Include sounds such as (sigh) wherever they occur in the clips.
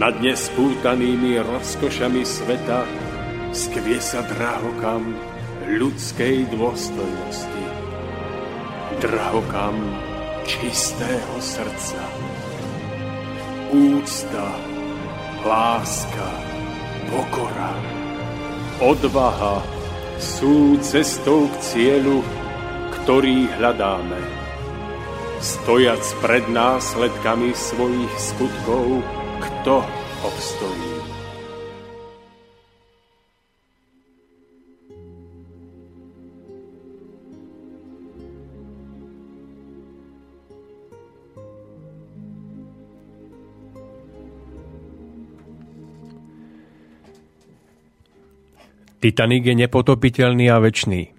nad nespútanými rozkošami sveta skvie sa drahokam ľudskej dôstojnosti. Drahokam čistého srdca. Úcta, láska, pokora, odvaha sú cestou k cieľu, ktorý hľadáme. Stojac pred následkami svojich skutkov, kto obstojí? Titanic je nepotopiteľný a väčší.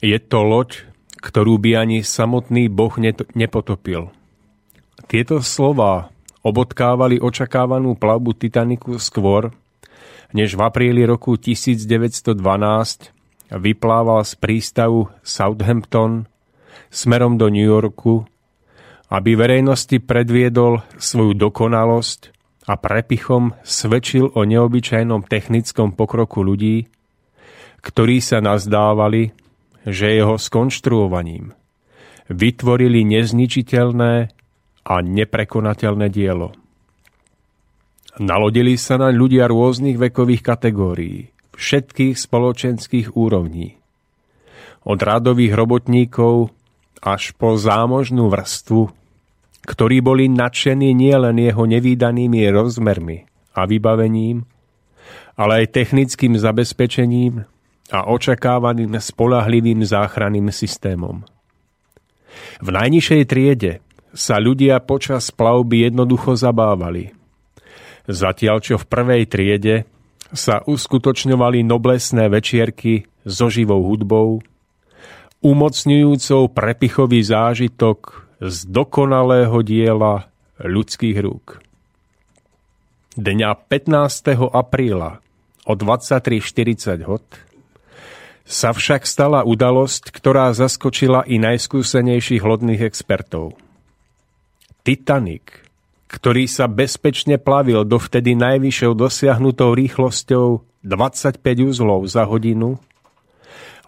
Je to loď, ktorú by ani samotný Boh nepotopil. Tieto slova obodkávali očakávanú plavbu Titaniku skôr, než v apríli roku 1912 vyplával z prístavu Southampton smerom do New Yorku, aby verejnosti predviedol svoju dokonalosť a prepichom svedčil o neobyčajnom technickom pokroku ľudí, ktorí sa nazdávali, že jeho skonštruovaním vytvorili nezničiteľné a neprekonateľné dielo. Nalodili sa na ľudia rôznych vekových kategórií, všetkých spoločenských úrovní. Od radových robotníkov až po zámožnú vrstvu, ktorí boli nadšení nielen jeho nevýdanými rozmermi a vybavením, ale aj technickým zabezpečením a očakávaným spolahlivým záchranným systémom. V najnižšej triede sa ľudia počas plavby jednoducho zabávali. Zatiaľ čo v prvej triede sa uskutočňovali noblesné večierky so živou hudbou, umocňujúcou prepichový zážitok z dokonalého diela ľudských rúk. Dňa 15. apríla o 23.40 hod sa však stala udalosť, ktorá zaskočila i najskúsenejších lodných expertov – Titanic, ktorý sa bezpečne plavil dovtedy najvyššou dosiahnutou rýchlosťou 25 uzlov za hodinu,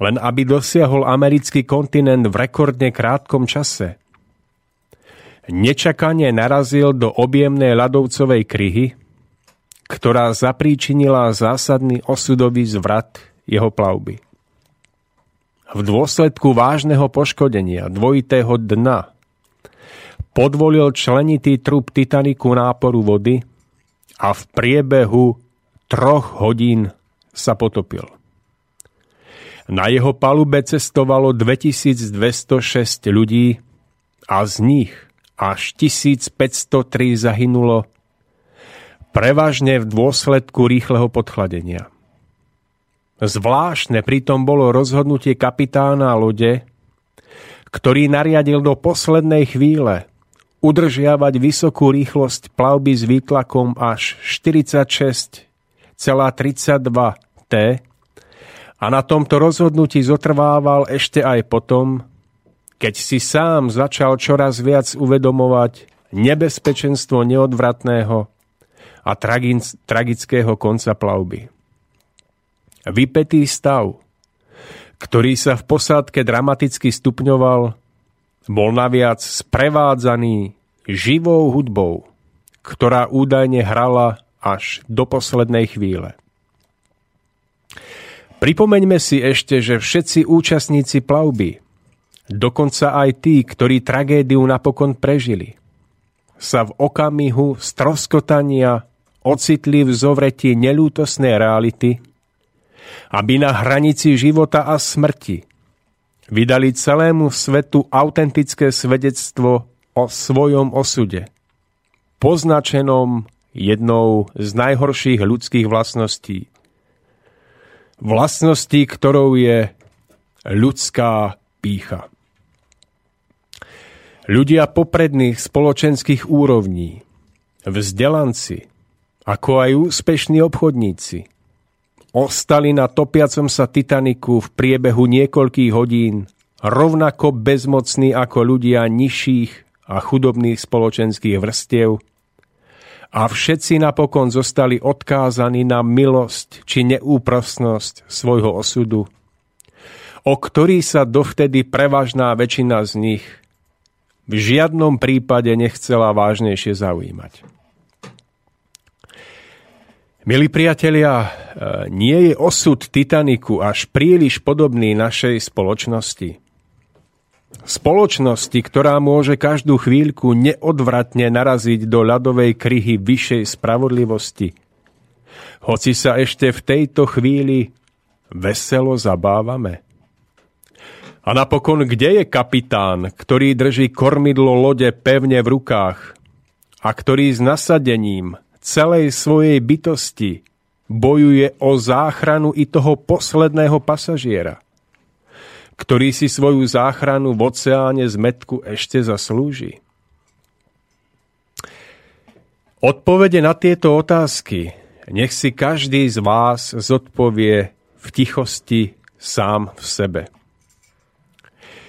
len aby dosiahol americký kontinent v rekordne krátkom čase. Nečakane narazil do objemnej ľadovcovej kryhy, ktorá zapríčinila zásadný osudový zvrat jeho plavby. V dôsledku vážneho poškodenia dvojitého dna podvolil členitý trup Titaniku náporu vody a v priebehu troch hodín sa potopil. Na jeho palube cestovalo 2206 ľudí a z nich až 1503 zahynulo prevažne v dôsledku rýchleho podchladenia. Zvláštne pritom bolo rozhodnutie kapitána lode, ktorý nariadil do poslednej chvíle udržiavať vysokú rýchlosť plavby s výtlakom až 46,32 T a na tomto rozhodnutí zotrvával ešte aj potom, keď si sám začal čoraz viac uvedomovať nebezpečenstvo neodvratného a tragického konca plavby. Vypetý stav, ktorý sa v posádke dramaticky stupňoval, bol naviac sprevádzaný živou hudbou, ktorá údajne hrala až do poslednej chvíle. Pripomeňme si ešte, že všetci účastníci plavby, dokonca aj tí, ktorí tragédiu napokon prežili, sa v okamihu stroskotania ocitli v zovretí nelútosnej reality, aby na hranici života a smrti vydali celému svetu autentické svedectvo o svojom osude, poznačenom jednou z najhorších ľudských vlastností. Vlastností, ktorou je ľudská pícha. Ľudia popredných spoločenských úrovní, vzdelanci, ako aj úspešní obchodníci, ostali na topiacom sa Titaniku v priebehu niekoľkých hodín rovnako bezmocní ako ľudia nižších a chudobných spoločenských vrstiev a všetci napokon zostali odkázaní na milosť či neúprosnosť svojho osudu, o ktorý sa dovtedy prevažná väčšina z nich v žiadnom prípade nechcela vážnejšie zaujímať. Milí priatelia, e, nie je osud Titaniku až príliš podobný našej spoločnosti. Spoločnosti, ktorá môže každú chvíľku neodvratne naraziť do ľadovej kryhy vyššej spravodlivosti. Hoci sa ešte v tejto chvíli veselo zabávame. A napokon, kde je kapitán, ktorý drží kormidlo lode pevne v rukách a ktorý s nasadením celej svojej bytosti bojuje o záchranu i toho posledného pasažiera, ktorý si svoju záchranu v oceáne zmetku ešte zaslúži? Odpovede na tieto otázky nech si každý z vás zodpovie v tichosti sám v sebe.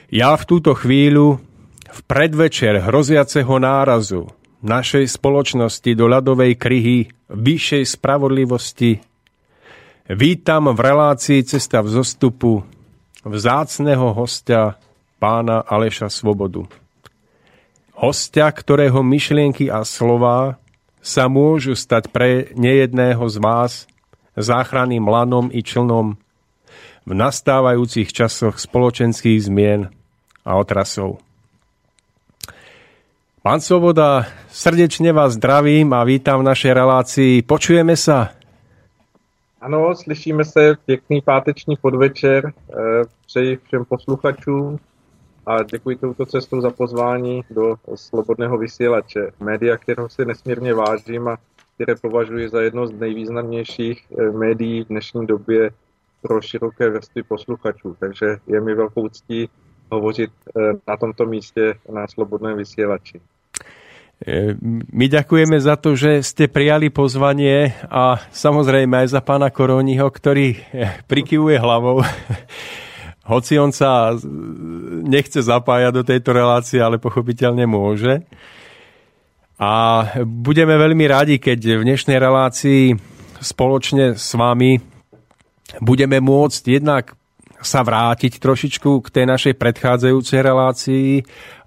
Ja v túto chvíľu, v predvečer hroziaceho nárazu našej spoločnosti do ľadovej kryhy vyššej spravodlivosti, vítam v relácii Cesta v zostupu vzácného hostia pána Aleša Svobodu. Hostia, ktorého myšlienky a slová sa môžu stať pre nejedného z vás záchranným lanom i člnom v nastávajúcich časoch spoločenských zmien a otrasov. Pán Svoboda, srdečne vás zdravím a vítam v našej relácii. Počujeme sa? Ano, slyšíme se. Pěkný páteční podvečer. Eh, přeji všem posluchačům a děkuji touto cestou za pozvání do Slobodného vysílače. Média, kterou si nesmírně vážím a které považuji za jedno z nejvýznamnějších eh, médií v dnešní době pro široké vrstvy posluchačů. Takže je mi velkou ctí hovořit eh, na tomto místě na Slobodném vysielači. Eh, my ďakujeme za to, že ste prijali pozvanie a samozrejme aj za pána Koroniho, ktorý eh, prikyvuje hlavou. (laughs) Hoci on sa nechce zapájať do tejto relácie, ale pochopiteľne môže. A budeme veľmi radi, keď v dnešnej relácii spoločne s vami budeme môcť jednak sa vrátiť trošičku k tej našej predchádzajúcej relácii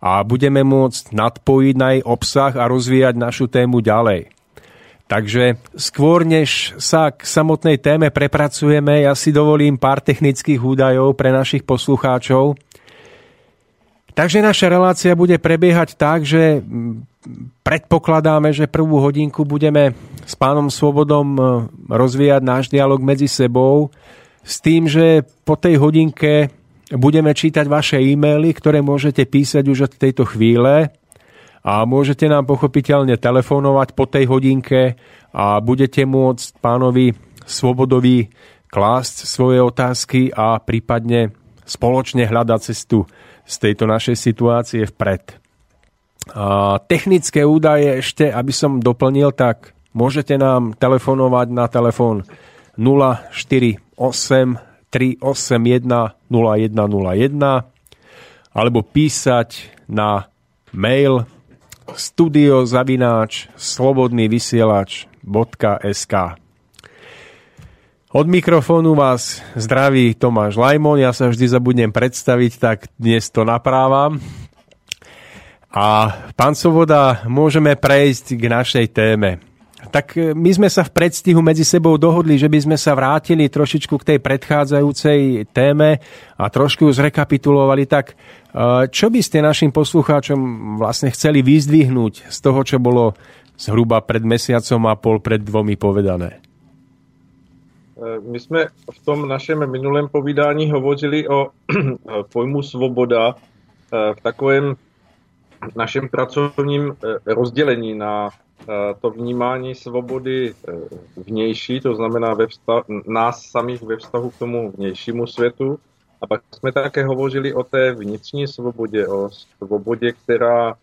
a budeme môcť nadpojiť na jej obsah a rozvíjať našu tému ďalej. Takže skôr než sa k samotnej téme prepracujeme, ja si dovolím pár technických údajov pre našich poslucháčov. Takže naša relácia bude prebiehať tak, že predpokladáme, že prvú hodinku budeme s pánom Svobodom rozvíjať náš dialog medzi sebou s tým, že po tej hodinke budeme čítať vaše e-maily, ktoré môžete písať už od tejto chvíle a môžete nám pochopiteľne telefonovať po tej hodinke a budete môcť pánovi Svobodovi klásť svoje otázky a prípadne spoločne hľadať cestu z tejto našej situácie vpred. A technické údaje ešte, aby som doplnil, tak môžete nám telefonovať na telefón 04 381 0101 alebo písať na mail studiozavináč slobodnývysielač.sk Od mikrofónu vás zdraví Tomáš Lajmon, ja sa vždy zabudnem predstaviť, tak dnes to naprávam. A pán Sovoda, môžeme prejsť k našej téme. Tak e, my sme sa v predstihu medzi sebou dohodli, že by sme sa vrátili trošičku k tej predchádzajúcej téme a trošku zrekapitulovali. Tak e, čo by ste našim poslucháčom vlastne chceli vyzdvihnúť z toho, čo bolo zhruba pred mesiacom a pol, pred dvomi povedané? E, my jsme v tom našem minulém povídání hovořili o (clears throat) pojmu svoboda v takovém našem pracovním rozdělení na to vnímání svobody vnější, to znamená ve vztah, nás samých ve vztahu k tomu vnějšímu světu. A pak jsme také hovořili o té vnitřní svobodě, o svobodě, která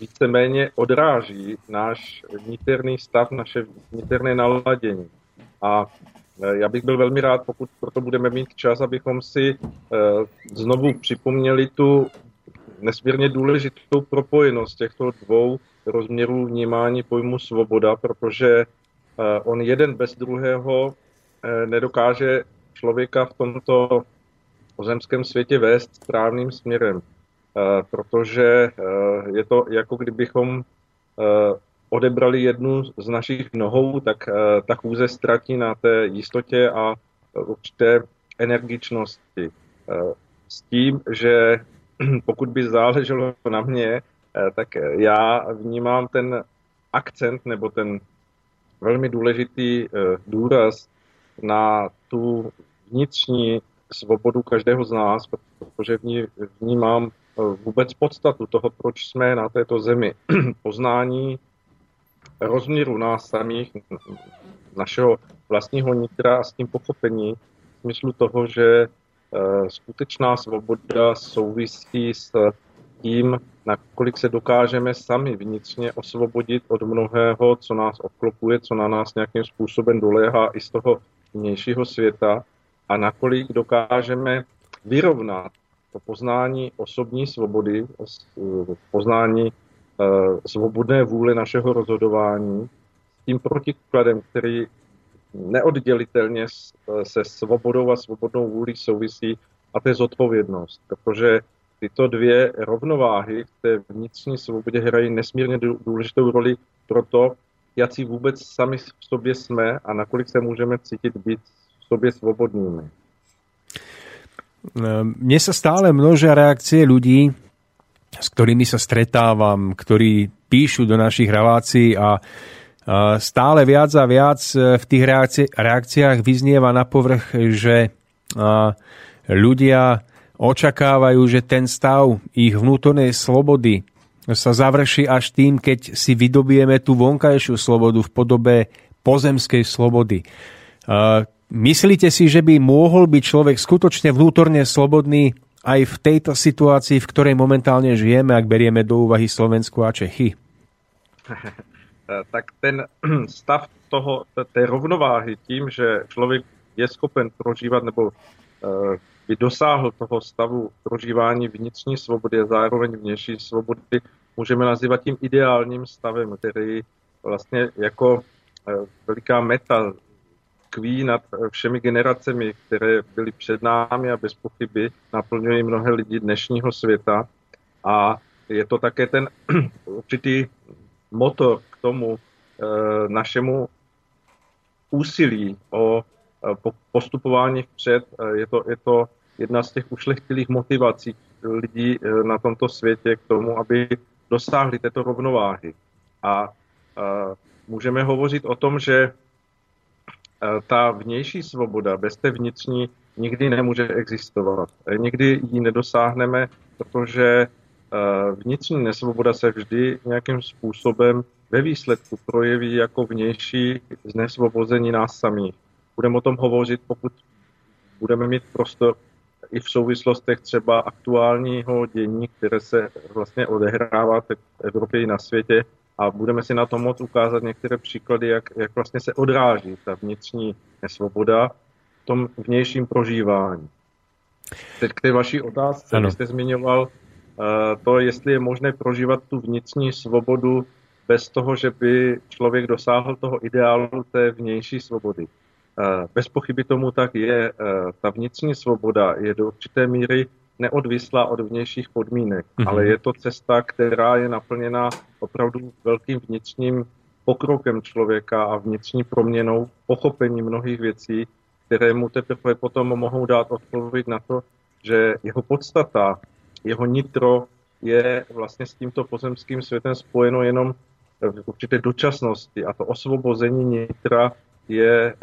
víceméně odráží náš vniterný stav, naše vniterné naladění. A já bych byl velmi rád, pokud proto budeme mít čas, abychom si znovu připomněli tu nesmírně důležitou propojenost těchto dvou rozměrů vnímání pojmu svoboda, protože e, on jeden bez druhého nedokáže člověka v tomto pozemském světě vést správným směrem. Eh, protože eh, je to jako kdybychom eh, odebrali jednu z našich nohou, tak ta chůze ztratí na té jistotě a určité energičnosti. S tím, že (clears throat) pokud by záleželo na mě, tak já vnímám ten akcent nebo ten velmi důležitý důraz na tu vnitřní svobodu každého z nás, protože v ní vnímám vůbec podstatu toho, proč jsme na této zemi. (clears throat) Poznání rozměru nás samých, našeho vlastního nitra a s tím pochopení v smyslu toho, že eh, skutečná svoboda souvisí s tím, nakolik se dokážeme sami vnitřně osvobodit od mnohého, co nás obklopuje, co na nás nějakým způsobem doléhá i z toho vnějšího světa. A nakolik dokážeme vyrovnat to poznání osobní svobody, poznání eh, svobodné vůle našeho rozhodování s tím protikladem, který neoddělitelně se svobodou a svobodnou vůlí souvisí, a to je zodpovědnost. Protože tyto dvě rovnováhy v té vnitřní svobodě hrají nesmírně důležitou roli pro to, si vůbec sami v sobě jsme a nakolik se můžeme cítit být v sobě svobodnými. Mne sa stále množia reakcie ľudí, s ktorými sa stretávam, ktorí píšu do našich relácií a stále viac a viac v tých reakciách vyznieva na povrch, že ľudia očakávajú, že ten stav ich vnútornej slobody sa završí až tým, keď si vydobieme tú vonkajšiu slobodu v podobe pozemskej slobody. Myslíte si, že by mohol byť človek skutočne vnútorne slobodný aj v tejto situácii, v ktorej momentálne žijeme, ak berieme do úvahy Slovensku a Čechy? (laughs) tak ten (clears throat) stav toho, té rovnováhy tím, že člověk je schopen prožívat nebo eh, by dosáhl toho stavu prožívání vnitřní svobody a zároveň vnější svobody, můžeme nazývat tím ideálním stavem, který vlastně jako eh, veliká meta tkví nad všemi generacemi, které byly před námi a bez pochyby naplňují mnohé lidi dnešního světa. A je to také ten (clears throat) určitý motor k tomu e, našemu úsilí o e, postupování vpřed. E, je to, je to jedna z těch ušlechtilých motivací lidí na tomto světě k tomu, aby dosáhli této rovnováhy. A můžeme hovořit o tom, že Eh, ta vnější svoboda bez té vnitřní nikdy nemůže existovat. Eh, nikdy ji nedosáhneme, protože eh, vnitřní nesvoboda se vždy nějakým způsobem ve výsledku projeví jako vnější znesvobození nás samých. Budeme o tom hovořit, pokud budeme mít prostor i v souvislostech třeba aktuálního dění, které se vlastně odehrává v Evropě i na světě, a budeme si na tom moc ukázat některé příklady, jak, jak vlastně se odráží ta vnitřní nesvoboda v tom vnějším prožívání. Teď k té vaší otázce, ano. jste zmiňoval to, jestli je možné prožívat tu vnitřní svobodu bez toho, že by člověk dosáhl toho ideálu té vnější svobody. Uh, bez pochyby tomu tak je. Uh, ta vnitřní svoboda je do určité míry neodvislá od vnějších podmínek, mm-hmm. ale je to cesta, která je naplněna opravdu velkým vnitřním pokrokem člověka a vnitřní proměnou, pochopení mnohých věcí, které mu teprve potom mohou dát odpověď na to, že jeho podstata, jeho nitro je vlastně s tímto pozemským světem spojeno jenom v určité dočasnosti a to osvobození nitra je eh,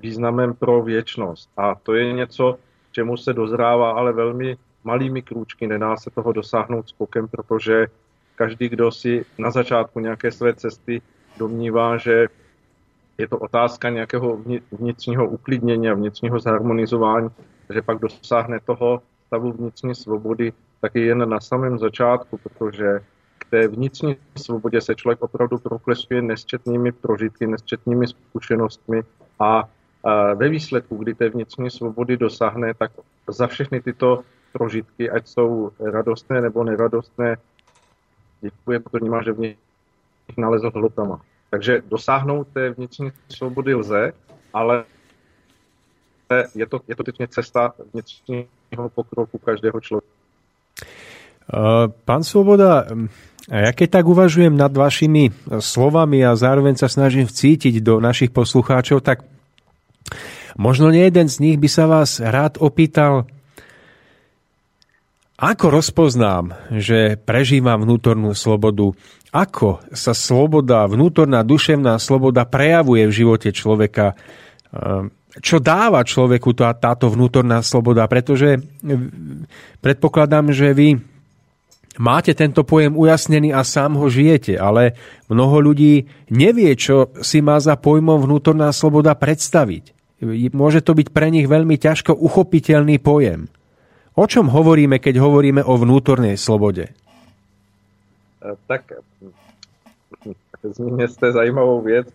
významem pro věčnost. A to je něco, čemu se dozrává ale velmi malými krůčky, nedá se toho dosáhnout skokem, protože každý, kdo si na začátku nějaké své cesty domnívá, že je to otázka nějakého vnitřního uklidnění a vnitřního zharmonizování, že pak dosáhne toho stavu vnitřní svobody, tak je jen na samém začátku, protože k té vnitřní svobodě se člověk opravdu proklesuje nesčetnými prožitky, nesčetnými zkušenostmi a ve výsledku, kdy té vnitřní svobody dosáhne, tak za všechny tyto prožitky, ať jsou radostné nebo neradostné, děkuje, protože má, že v nich nalezl hlotama. Takže dosáhnout té vnitřní svobody lze, ale je to, je to cesta vnitřního pokroku každého člověka. Pán Svoboda, ja keď tak uvažujem nad vašimi slovami a zároveň sa snažím vcítiť do našich poslucháčov, tak možno nie jeden z nich by sa vás rád opýtal, ako rozpoznám, že prežívam vnútornú slobodu? Ako sa sloboda, vnútorná duševná sloboda prejavuje v živote človeka? Čo dáva človeku tá, táto vnútorná sloboda? Pretože predpokladám, že vy máte tento pojem ujasnený a sám ho žijete, ale mnoho ľudí nevie, čo si má za pojmom vnútorná sloboda predstaviť. Môže to byť pre nich veľmi ťažko uchopiteľný pojem. O čom hovoríme, keď hovoríme o vnútornej slobode? Eh, tak (laughs) zmínil jste zajímavou věc.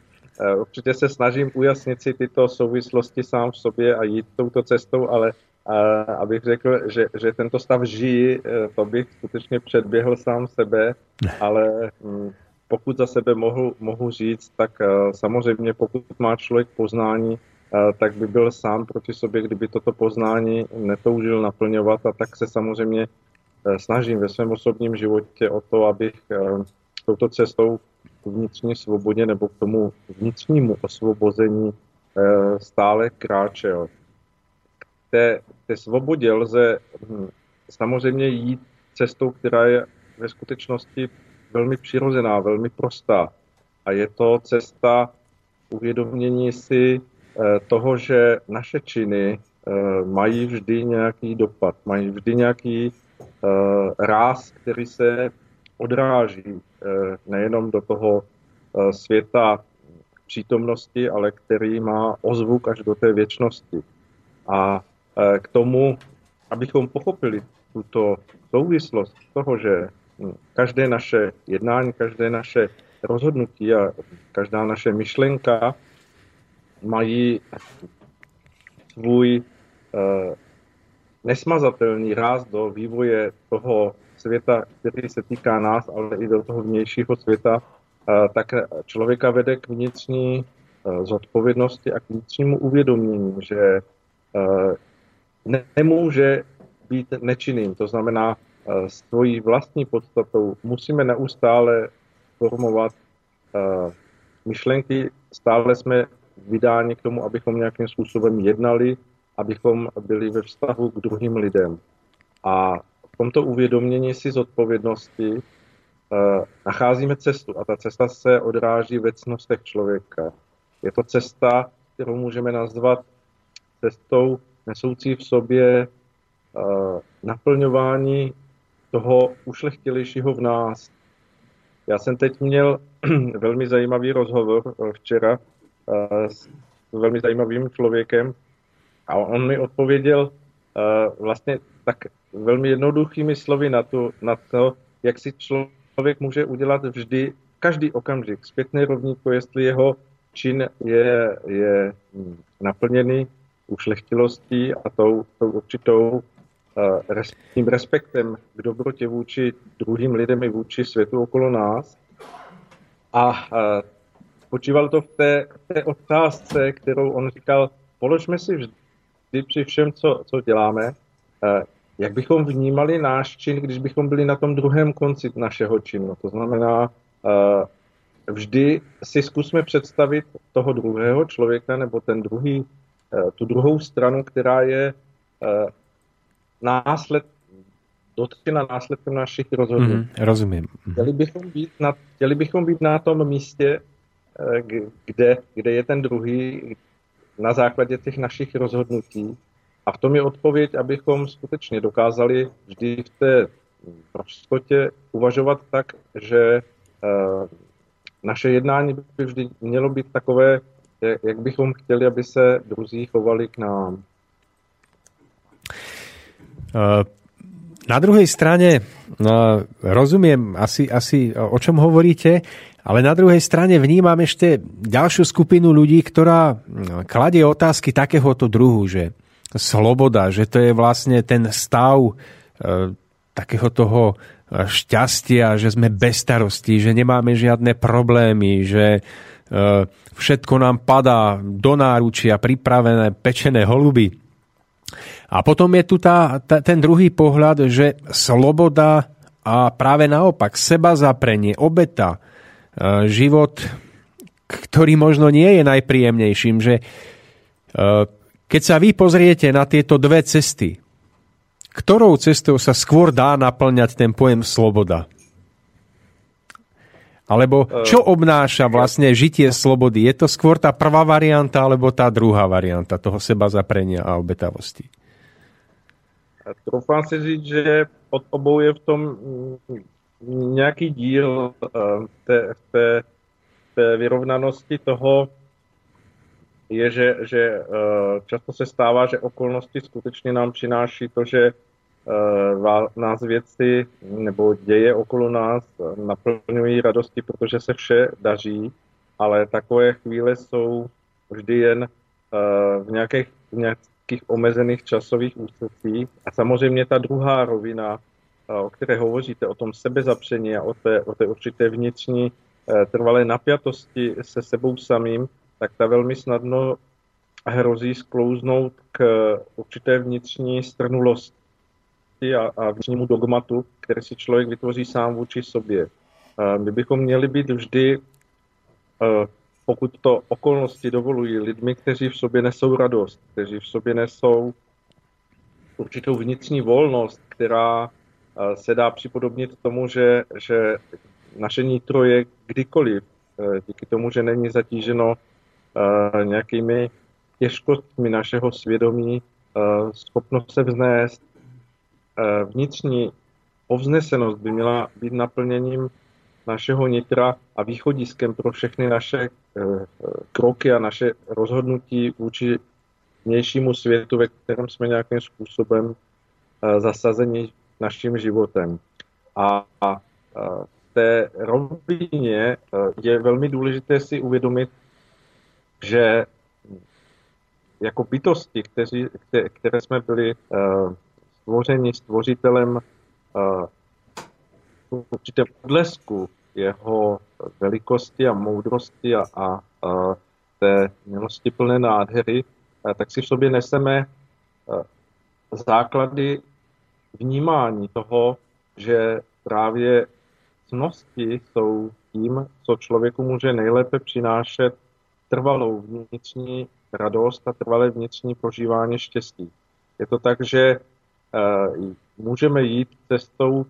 Eh, určitě se snažím ujasnit si tyto souvislosti sám v sobě a jít touto cestou, ale eh, abych řekl, že, že tento stav žijí, to bych skutečně předběhl sám sebe, ale hm, pokud za sebe mohu, mohu říct, tak samozřejmě pokud má člověk poznání, tak by byl sám proti sobě, kdyby toto poznání netoužil naplňovat a tak se samozřejmě snažím ve svém osobním životě o to, abych touto cestou k vnitřní svobodě nebo k tomu vnitřnímu osvobození e, stále kráčel. K té, té svobodě lze hm, samozřejmě jít cestou, která je ve skutečnosti velmi přirozená, velmi prostá. A je to cesta uvědomění si Eh, toho, že naše činy eh, mají vždy nějaký dopad, mají vždy nějaký eh, ráz, který se odráží nejenom do toho světa přítomnosti, ale který má ozvuk až do té věčnosti. A k tomu, abychom pochopili tuto souvislost toho, že hm, každé naše jednání, každé naše rozhodnutí a každá naše myšlenka mají svůj nesmazatelný ráz do vývoje toho světa, který se týká nás, ale i do toho vnějšího světa, uh, tak člověka vede k vnitřní uh, zodpovědnosti a k vnitřnímu uvědomění, že ne- nemůže být nečinným. To znamená, svojí vlastní podstatou musíme neustále formovat myšlenky, stále jsme vydáni k tomu, abychom nějakým způsobem jednali, abychom byli ve vztahu k druhým lidem. A tomto uvědomění si zodpovědnosti uh, nacházíme cestu a ta cesta se odráží ve cnostech člověka. Je to cesta, kterou můžeme nazvat cestou nesoucí v sobě uh, naplňování toho ušlechtilejšího v nás. Já jsem teď měl (clears throat) velmi zajímavý rozhovor eh, včera s velmi zajímavým člověkem a on mi odpověděl vlastně tak velmi jednoduchými slovy na to, na to, jak si člověk může udělat vždy, každý okamžik, zpětné rovníko, jestli jeho čin je, je naplněný ušlechtilostí a tou, tou určitou uh, tím respektem k dobrotě vůči druhým lidem i vůči světu okolo nás. A uh, spočíval to v té, té otázce, kterou on říkal, položme si vždy při všem, co, co děláme, eh, jak bychom vnímali náš čin, když bychom byli na tom druhém konci našeho činu. To znamená, eh, vždy si zkusme představit toho druhého člověka nebo ten druhý, eh, tu druhou stranu, která je násled, dotčena následkem našich rozhodnutí. Mm, rozumím. Chtěli bychom, být na, chtěli bychom být na tom místě, kde, kde je ten druhý na základě těch našich rozhodnutí A v tom je odpověď, abychom skutečně dokázali vždy v té prostotě uvažovat tak, že naše jednání by vždy mělo být takové, jak bychom chtěli, aby se druzí chovali k nám. Na druhej strane no, rozumiem asi, asi, o čom hovoríte, ale na druhej strane vnímam ešte ďalšiu skupinu ľudí, ktorá no, kladie otázky takéhoto druhu, že sloboda, že to je vlastne ten stav e, takého toho šťastia, že sme bez starosti, že nemáme žiadne problémy, že e, všetko nám padá do náručia, pripravené pečené holuby. A potom je tu tá, tá, ten druhý pohľad, že sloboda a práve naopak seba zaprenie, obeta, život, ktorý možno nie je najpríjemnejším, že keď sa vy pozriete na tieto dve cesty, ktorou cestou sa skôr dá naplňať ten pojem sloboda? Alebo čo obnáša vlastne žitie slobody? Je to skôr tá prvá varianta, alebo tá druhá varianta toho seba zaprenia a obetavosti? Troufám si říct, že od obou je v tom mm, nějaký díl eh, té, té, té vyrovnanosti toho, je, že, že eh, často se stává, že okolnosti skutečně nám přináší to, že eh, nás věci nebo děje okolo nás naplňují radosti, protože se vše daří, ale takové chvíle jsou vždy jen v nějakých, v nějakých omezených časových úsecích. A samozřejmě ta druhá rovina, o které hovoříte, o tom sebezapření a o té, o té určité vnitřní trvalé napjatosti se sebou samým, tak ta velmi snadno hrozí sklouznout k určité vnitřní strnulosti a, a vnitřnímu dogmatu, který si člověk vytvoří sám vůči sobě. My bychom měli být vždy, pokud to okolnosti dovolují, lidmi, kteří v sobě nesou radost, kteří v sobě nesou určitou vnitřní volnost, která se dá připodobnit tomu, že, že naše nitro je kdykoliv, díky tomu, že není zatíženo nějakými těžkostmi našeho svědomí, schopnost se vznést. Vnitřní povznesenost by měla být naplněním našeho nitra a východiskem pro všechny naše kroky a naše rozhodnutí vůči vnějšímu světu, ve kterém jsme nějakým způsobem zasazeni naším životem. A, v té rovině je velmi důležité si uvědomit, že jako bytosti, kteří, které jsme byli uh, stvořeni stvořitelem uh, určitém odlesku jeho velikosti a moudrosti a, a, a té milosti plné nádhery, tak si v sobě neseme základy vnímání toho, že právě cnosti jsou tím, co člověku může nejlépe přinášet trvalou vnitřní radost a trvalé vnitřní prožívání štěstí. Je to tak, že uh, můžeme jít cestou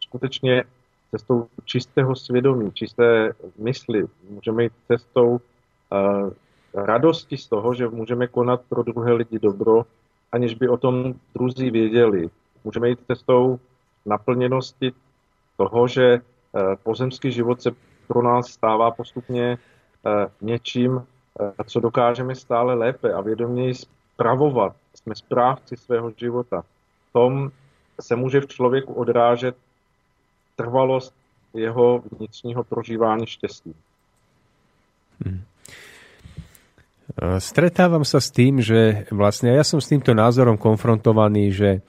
skutečně cestou čistého svědomí, čisté mysli. Můžeme jít cestou uh, radosti z toho, že můžeme konat pro druhé lidi dobro, aniž by o tom druzí věděli. Můžeme jít cestou naplněnosti toho, že uh, pozemský život se pro nás stává postupně něčím, eh, co dokážeme stále lépe a vědoměji spravovat. Jsme správci svého života. V tom se může v člověku odrážet trvalost jeho vnitřního prožívání štěstí. Hmm. Eh, stretávam sa s tým, že vlastne ja som s týmto názorom konfrontovaný, že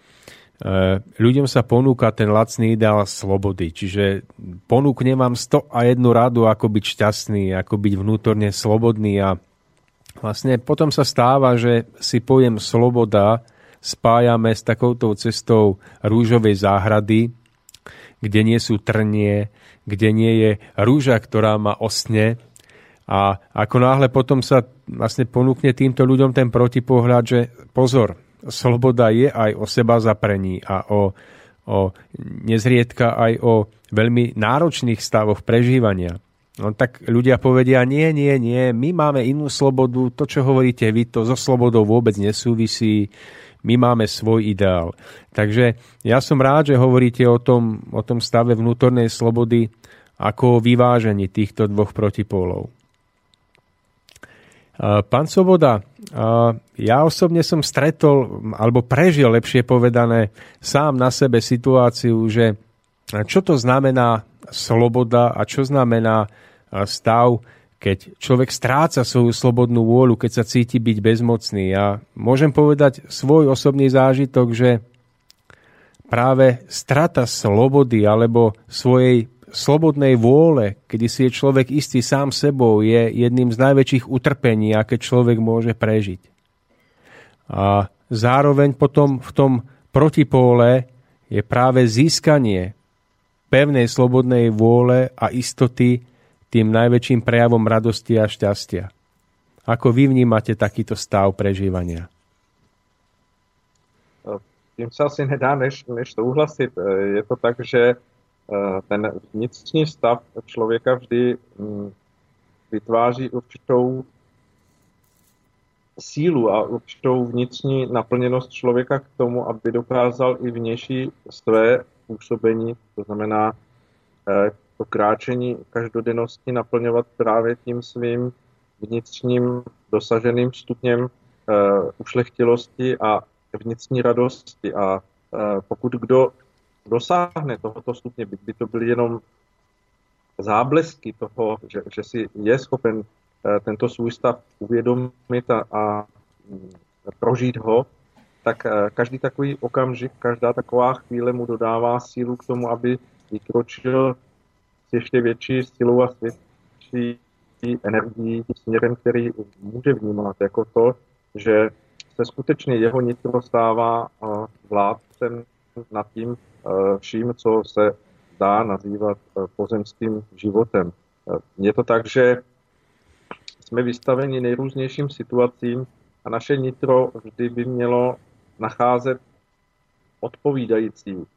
ľuďom sa ponúka ten lacný ideál slobody. Čiže ponúkne vám 101 radu, ako byť šťastný, ako byť vnútorne slobodný a vlastne potom sa stáva, že si pojem sloboda spájame s takouto cestou rúžovej záhrady, kde nie sú trnie, kde nie je rúža, ktorá má osne. A ako náhle potom sa vlastne ponúkne týmto ľuďom ten protipohľad, že pozor, sloboda je aj o seba zaprení a o, o nezriedka aj o veľmi náročných stavoch prežívania. No tak ľudia povedia, nie, nie, nie, my máme inú slobodu, to, čo hovoríte vy, to so slobodou vôbec nesúvisí, my máme svoj ideál. Takže ja som rád, že hovoríte o tom, o tom stave vnútornej slobody ako o vyvážení týchto dvoch protipólov. Pán Svoboda, ja osobne som stretol, alebo prežil, lepšie povedané, sám na sebe situáciu, že čo to znamená sloboda a čo znamená stav, keď človek stráca svoju slobodnú vôľu, keď sa cíti byť bezmocný. Ja môžem povedať svoj osobný zážitok, že práve strata slobody alebo svojej slobodnej vôle, kedy si je človek istý sám sebou, je jedným z najväčších utrpení, aké človek môže prežiť. A zároveň potom v tom protipóle je práve získanie pevnej slobodnej vôle a istoty tým najväčším prejavom radosti a šťastia. Ako vy vnímate takýto stav prežívania? Tím se asi nedá než, než souhlasit. Je to tak, že ten vnitřní stav člověka vždy hm, vytváří určitou sílu a určitou vnitřní naplněnost člověka k tomu, aby dokázal i vnější své působení, to znamená eh, to kráčení každodennosti naplňovat právě tím svým vnitřním dosaženým stupněm uh, ušlechtilosti a vnitřní radosti. A pokud kdo dosáhne tohoto stupně, by, by to byly jenom záblesky toho, že, že si je schopen uh, tento svůj stav uvědomit a, a mm, prožít ho, tak uh, každý takový okamžik, každá taková chvíle mu dodává sílu k tomu, aby vykročil s ještě větší silou a s větší energií směrem, který může vnímat jako to, že se skutečně jeho nitro stává vládcem nad tím vším, co se dá nazývat pozemským životem. Je to tak, že jsme vystaveni nejrůznějším situacím a naše nitro vždy by mělo nacházet odpovídající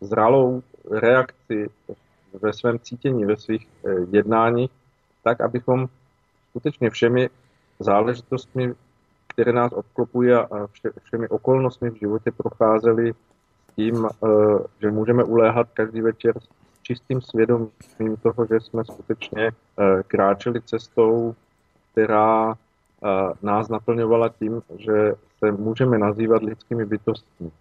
zralou reakci ve svém cítění, ve svých eh, jednáních, tak, abychom skutečně všemi záležitostmi, které nás obklopují a všemi okolnostmi v životě procházeli tím, eh, že můžeme uléhat každý večer s čistým svědomím toho, že jsme skutečně eh, kráčeli cestou, která nás naplňovala tím, že se můžeme nazývat lidskými bytostmi.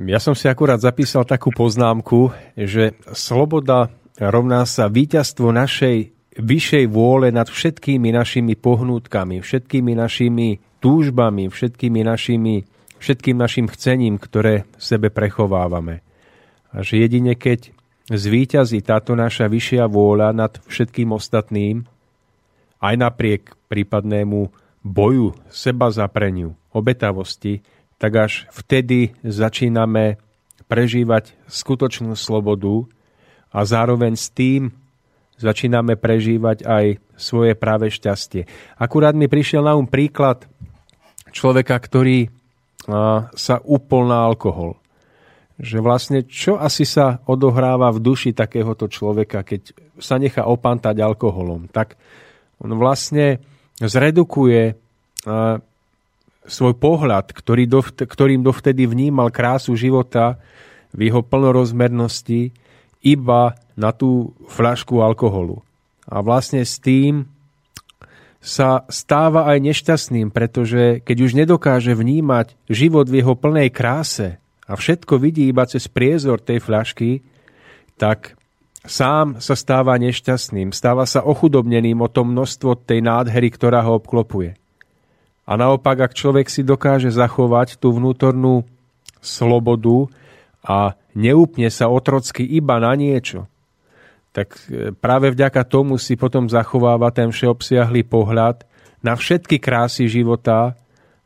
Ja som si akurát zapísal takú poznámku, že sloboda rovná sa víťazstvo našej vyššej vôle nad všetkými našimi pohnútkami, všetkými našimi túžbami, všetkými našimi, všetkým našim chcením, ktoré v sebe prechovávame. A že jedine keď zvíťazí táto naša vyššia vôľa nad všetkým ostatným, aj napriek prípadnému boju, seba zapreniu, obetavosti, tak až vtedy začíname prežívať skutočnú slobodu a zároveň s tým začíname prežívať aj svoje práve šťastie. Akurát mi prišiel na um príklad človeka, ktorý sa upol na alkohol. Že vlastne čo asi sa odohráva v duši takéhoto človeka, keď sa nechá opantať alkoholom. Tak on vlastne zredukuje svoj pohľad, ktorý dovt, ktorým dovtedy vnímal krásu života v jeho plnorozmernosti iba na tú fľašku alkoholu. A vlastne s tým sa stáva aj nešťastným, pretože keď už nedokáže vnímať život v jeho plnej kráse a všetko vidí iba cez priezor tej fľašky, tak sám sa stáva nešťastným, stáva sa ochudobneným o to množstvo tej nádhery, ktorá ho obklopuje. A naopak, ak človek si dokáže zachovať tú vnútornú slobodu a neúpne sa otrocky iba na niečo, tak e, práve vďaka tomu si potom zachováva ten všeobsiahlý pohľad na všetky krásy života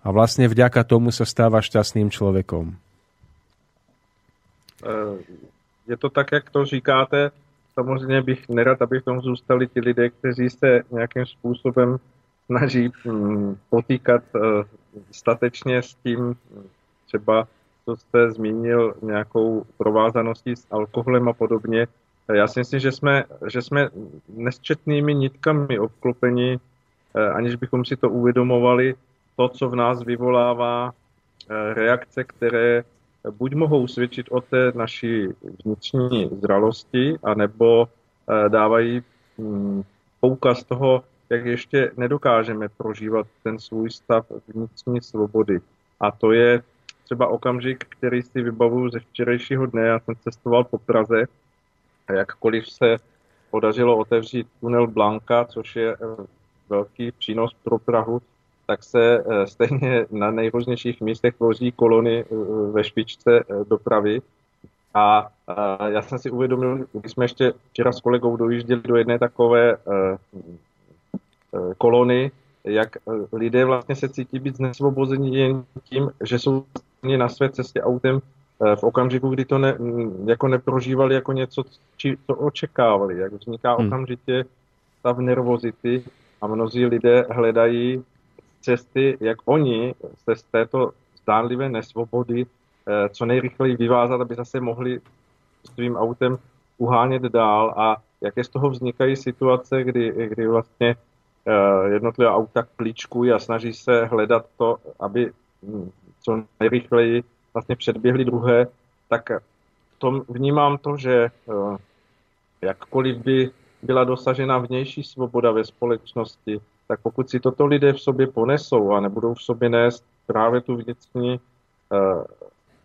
a vlastne vďaka tomu sa stáva šťastným človekom. E, je to tak, jak to říkáte. Samozřejmě bych nerad, aby v tom zůstali ti lidé, kteří se nějakým způsobem snaží mm, potýkat eh, statečně s tím, třeba, co jste zmínil, nějakou provázaností s alkoholem a podobně. Já si myslím, že jsme, že jsme nesčetnými nitkami obklopeni, aniž bychom si to uvědomovali, to, co v nás vyvolává reakce, které buď mohou svědčit o té naší vnitřní zralosti, anebo dávají mm, poukaz toho, jak ještě nedokážeme prožívat ten svůj stav vnitřní svobody. A to je třeba okamžik, který si vybavuju ze včerejšího dne. Já jsem cestoval po Praze jakkoliv se podařilo otevřít tunel Blanka, což je eh, velký přínos pro Prahu, tak se eh, stejně na nejrůznějších místech tvoří kolony eh, ve špičce dopravy. A já jsem si uvědomil, když jsme ještě včera s kolegou dojížděli do jedné takové kolony, jak lidé vlastně se cítí být znesvobození jen tím, že jsou na své cestě autem v okamžiku, kdy to ne, jako neprožívali jako něco, či, co očekávali. Jak vzniká hmm. okamžitě stav nervozity a mnozí lidé hledají cesty, jak oni se z této zdánlivé nesvobody eh, co nejrychleji vyvázat, aby zase mohli svým autem uhánět dál a jaké z toho vznikají situace, kdy, kdy vlastně eh, jednotlivé auta klíčkují a snaží se hledat to, aby hm, co nejrychleji vlastně předběhli druhé, tak v tom vnímám to, že eh, jakkoliv by byla dosažena vnější svoboda ve společnosti, tak pokud si toto lidé v sobě ponesou a nebudou v sobě nést právě tu vnitřní uh,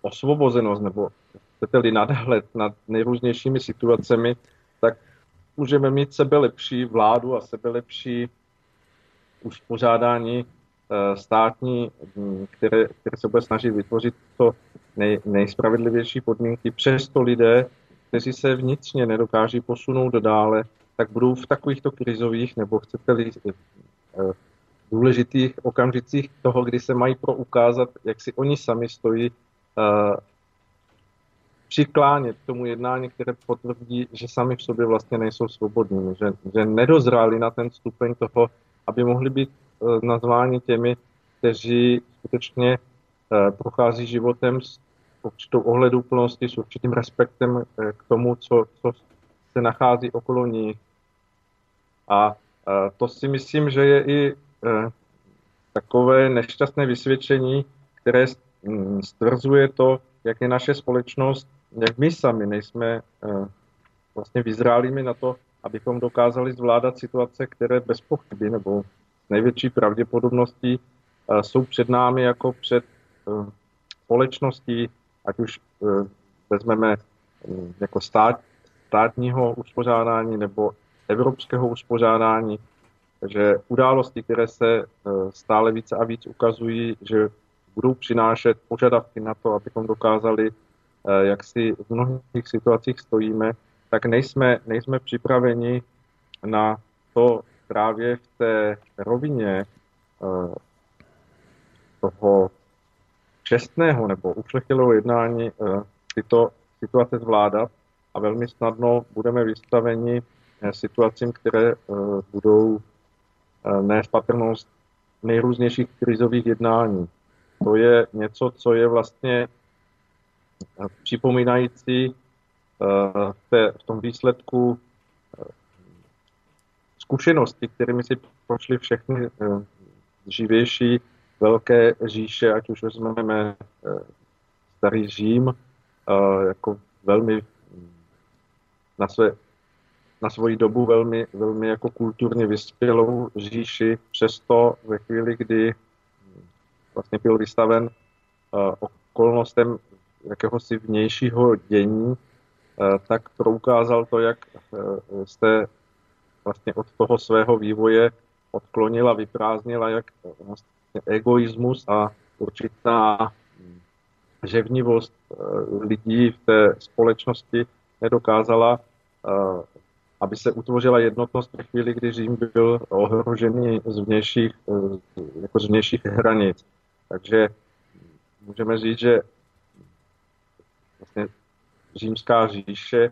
osvobozenost nebo chcete-li nadhled nad nejrůznějšími situacemi, tak můžeme mít sebe lepší vládu a sebe lepší uspořádání státní, které, které se bude snažit vytvořit to nej, nejspravedlivější podmínky. Přesto lidé, kteří se vnitřně nedokáží posunout dále, tak budou v takovýchto krizových nebo chcete-li eh, důležitých okamžicích toho, kdy se mají proukázat, jak si oni sami stojí, eh, přiklánět k tomu jednání, které potvrdí, že sami v sobě vlastně nejsou svobodní, že, že nedozráli na ten stupeň toho, aby mohli být eh, nazváni těmi, kteří skutečně prochází životem s určitou ohleduplností, s určitým respektem k tomu, co, co se nachází okolo nich, a to si myslím, že je i takové nešťastné vysvědčení, které mm, stvrzuje to, jak je naše společnost, jak my sami nejsme vlastně vyzrálými na to, abychom dokázali zvládat situace, které bez pochyby nebo největší pravděpodobností e, jsou před námi jako před společností, ať už vezmeme mm, jako stát, státního uspořádání nebo evropského uspořádání. Takže události, které se stále více a víc ukazují, že budou přinášet požadavky na to, abychom dokázali, jak si v mnohých situacích stojíme, tak nejsme, nejsme připraveni na to právě v té rovině e, toho čestného nebo ušlechtilého jednání tyto situace zvládat a velmi snadno budeme vystaveni Eh, situacím, které eh, budou eh, nést patrnost nejrůznějších krizových jednání. To je něco, co je vlastně připomínající v tom výsledku zkušenosti, kterými si prošly všechny živější velké říše, ať už vezmeme starý Řím, jako velmi na své na svoji dobu velmi, velmi jako kulturně vyspělou říši, přesto ve chvíli, kdy vlastně byl vystaven okolnostem jakéhosi vnějšího dění, tak proukázal to, jak uh, jste vlastně od toho svého vývoje odklonila, vyprázdnila, jak vlastně egoismus a určitá ževnivost lidí v té společnosti nedokázala aby se utvořila jednotnost ve chvíli, kdy Řím byl ohrožený z vnějších, eh, jako z vnějších hranic. Takže můžeme říct, že vlastně římská říše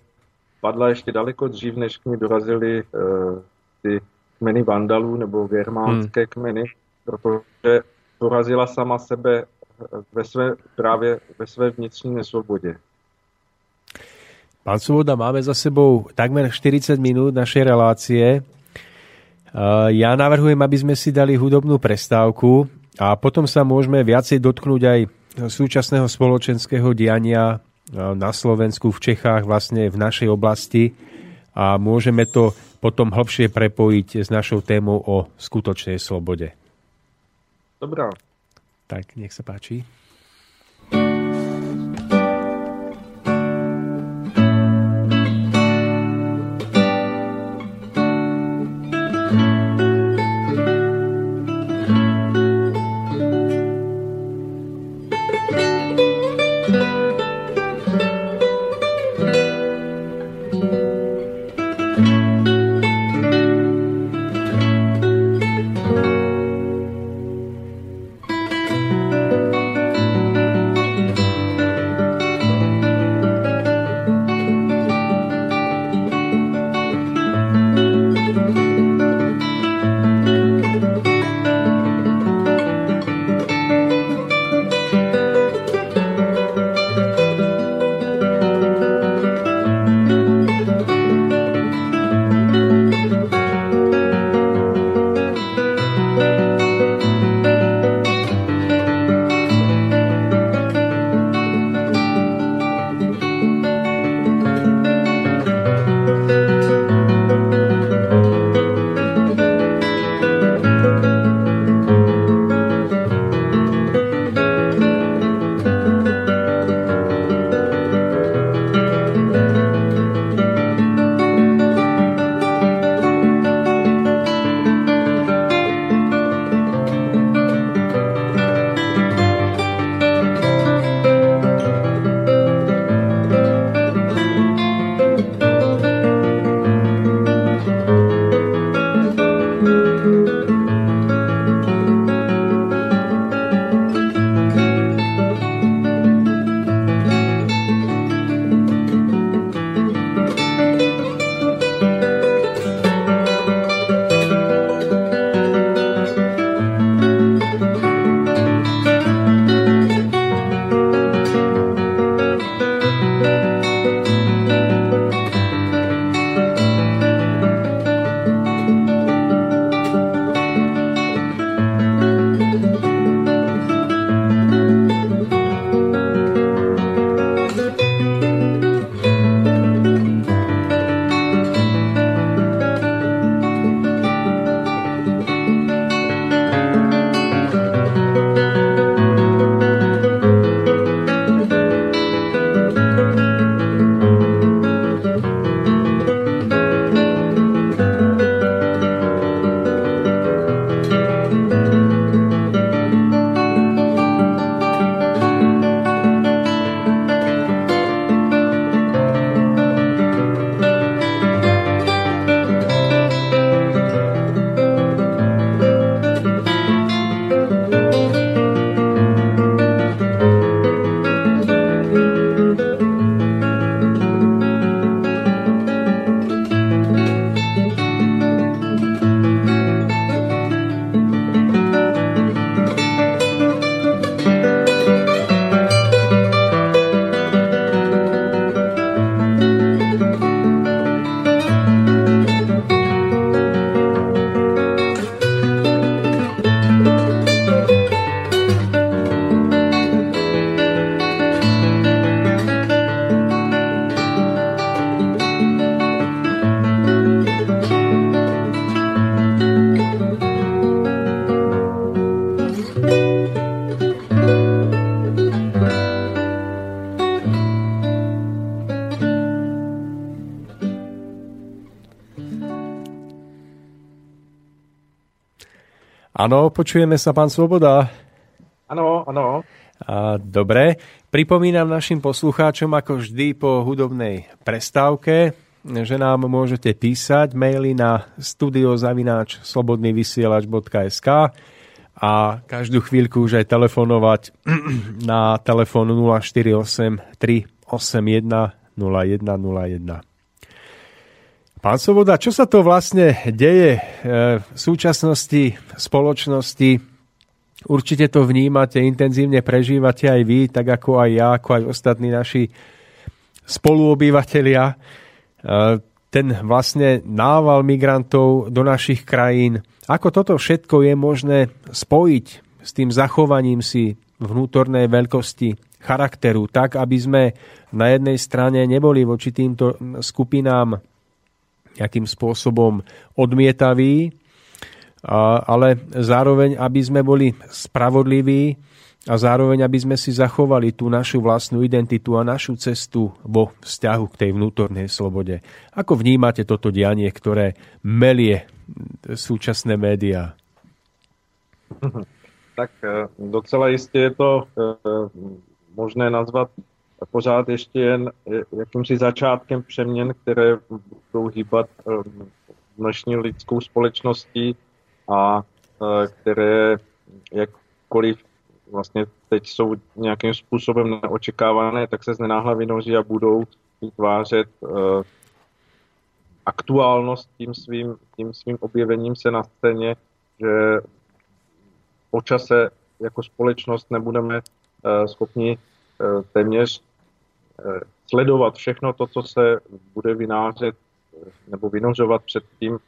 padla ještě daleko dřív, než k ní dorazily uh, ty kmeny vandalů nebo germánské hmm. kmeny, protože dorazila sama sebe ve své, právě ve své vnitřní nesvobodě. Pán Svoboda, máme za sebou takmer 40 minút našej relácie. Ja navrhujem, aby sme si dali hudobnú prestávku a potom sa môžeme viacej dotknúť aj súčasného spoločenského diania na Slovensku, v Čechách, vlastne v našej oblasti a môžeme to potom hlbšie prepojiť s našou témou o skutočnej slobode. Dobrá. Tak, nech sa páči. Áno, počujeme sa, pán Svoboda. Áno, áno. A, dobre, pripomínam našim poslucháčom, ako vždy po hudobnej prestávke, že nám môžete písať maily na studiozavináč slobodnyvysielač.sk a každú chvíľku už aj telefonovať (clears throat) na telefón 048 381 0101. Pán Svoboda, čo sa to vlastne deje e, v súčasnosti spoločnosti? Určite to vnímate, intenzívne prežívate aj vy, tak ako aj ja, ako aj ostatní naši spoluobyvateľia, ten vlastne nával migrantov do našich krajín. Ako toto všetko je možné spojiť s tým zachovaním si vnútornej veľkosti charakteru, tak aby sme na jednej strane neboli voči týmto skupinám nejakým spôsobom odmietaví, ale zároveň, aby sme boli spravodliví a zároveň, aby sme si zachovali tú našu vlastnú identitu a našu cestu vo vzťahu k tej vnútornej slobode. Ako vnímate toto dianie, ktoré melie súčasné médiá? (laughs) Tak e, docela jistě je to e, možné nazvat pořád ještě jen jakýmsi začátkem přeměn, které budou hýbat e, dnešní lidskou společností a které jakkoliv vlastně teď jsou nějakým způsobem neočekávané, tak se z vynoří a budou vytvářet uh, aktuálnost tím svým, tím svým objevením se na scéně, že po čase jako společnost nebudeme uh, schopni téměř sledovat všechno to, co se bude vynářet nebo vynořovat před tím uh,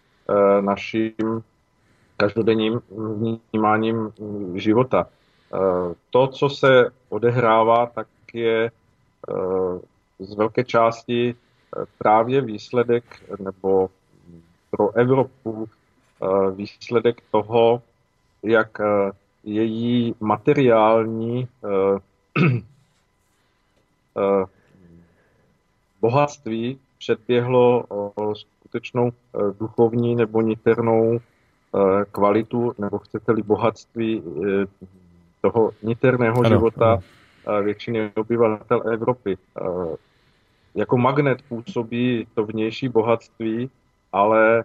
naším každodenním vnímáním života. Eh, to, co se odehrává, tak je eh, z velké části eh, právě výsledek nebo pro Evropu výsledek toho, jak její materiální (clears throat) bohatství předběhlo skutečnou duchovní nebo niternou kvalitu, nebo chcete-li bohatství toho niterného ano, života ano. většiny obyvatel Evropy. Jako magnet působí to vnější bohatství, ale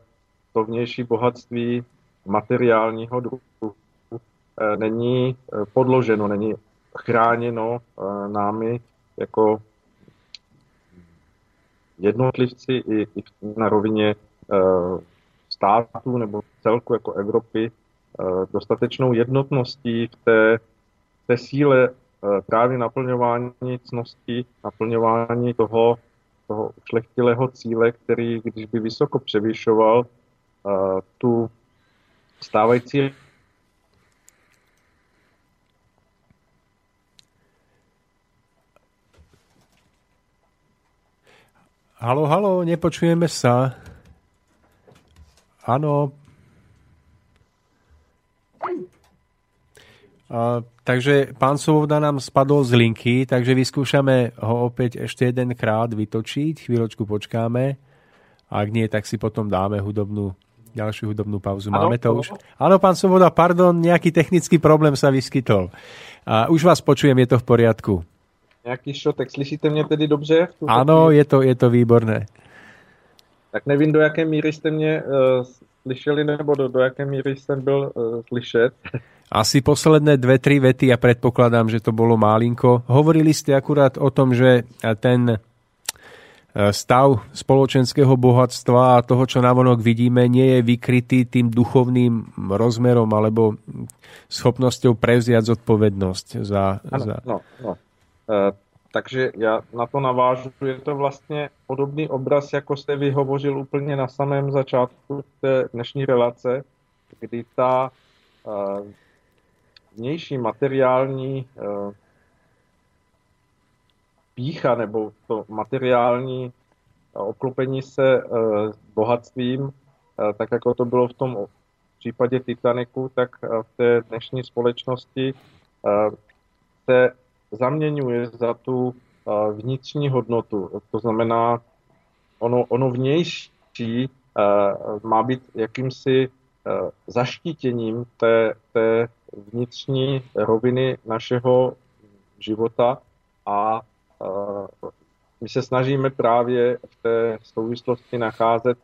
to vnější bohatství materiálního druhu není podloženo, není chráněno námi jako jednotlivci i, i na rovině států nebo celku jako Evropy Eh, dostatečnou jednotností v té, té síle eh, právě naplňování cnosti, naplňování toho, toho šlechtilého cíle, který, když by vysoko převyšoval uh, tu stávající Halo, halo, nepočujeme sa. Áno, Uh, takže pán Svoboda nám spadol z linky, takže vyskúšame ho opäť ešte jedenkrát vytočiť, chvíľočku počkáme. Ak nie, tak si potom dáme hudobnú, ďalšiu hudobnú pauzu. Máme to už? Áno, pán Svoboda, pardon, nejaký technický problém sa vyskytol. A už vás počujem, je to v poriadku. Nějaký šotek, slyšíte mě tedy dobře? Ano, je to, je to výborné. Tak nevím, do jaké míry jste mě uh, slyšeli, nebo do, do jaké míry jsem byl uh, slyšet. (laughs) Asi posledné dve, tri vety, ja predpokladám, že to bolo málinko. Hovorili ste akurát o tom, že ten e, stav spoločenského bohatstva a toho, čo navonok vidíme, nie je vykrytý tým duchovným rozmerom alebo schopnosťou prevziať zodpovednosť za... Ano, za... No, no. E, takže já na to navážu. Je to vlastně podobný obraz, jako jste vy hovořil úplně na samém začátku té dnešní relace, kdy ta e, vnější materiální uh, pícha nebo to materiální obklopení se bohatstvím, tak jako to bylo v tom případě Titaniku, tak v té dnešní společnosti se zaměňuje za tu vnitřní hodnotu. To znamená, ono, ono vnější má být jakýmsi zaštítěním té, té vnitřní roviny našeho života a my se snažíme právě v té souvislosti nacházet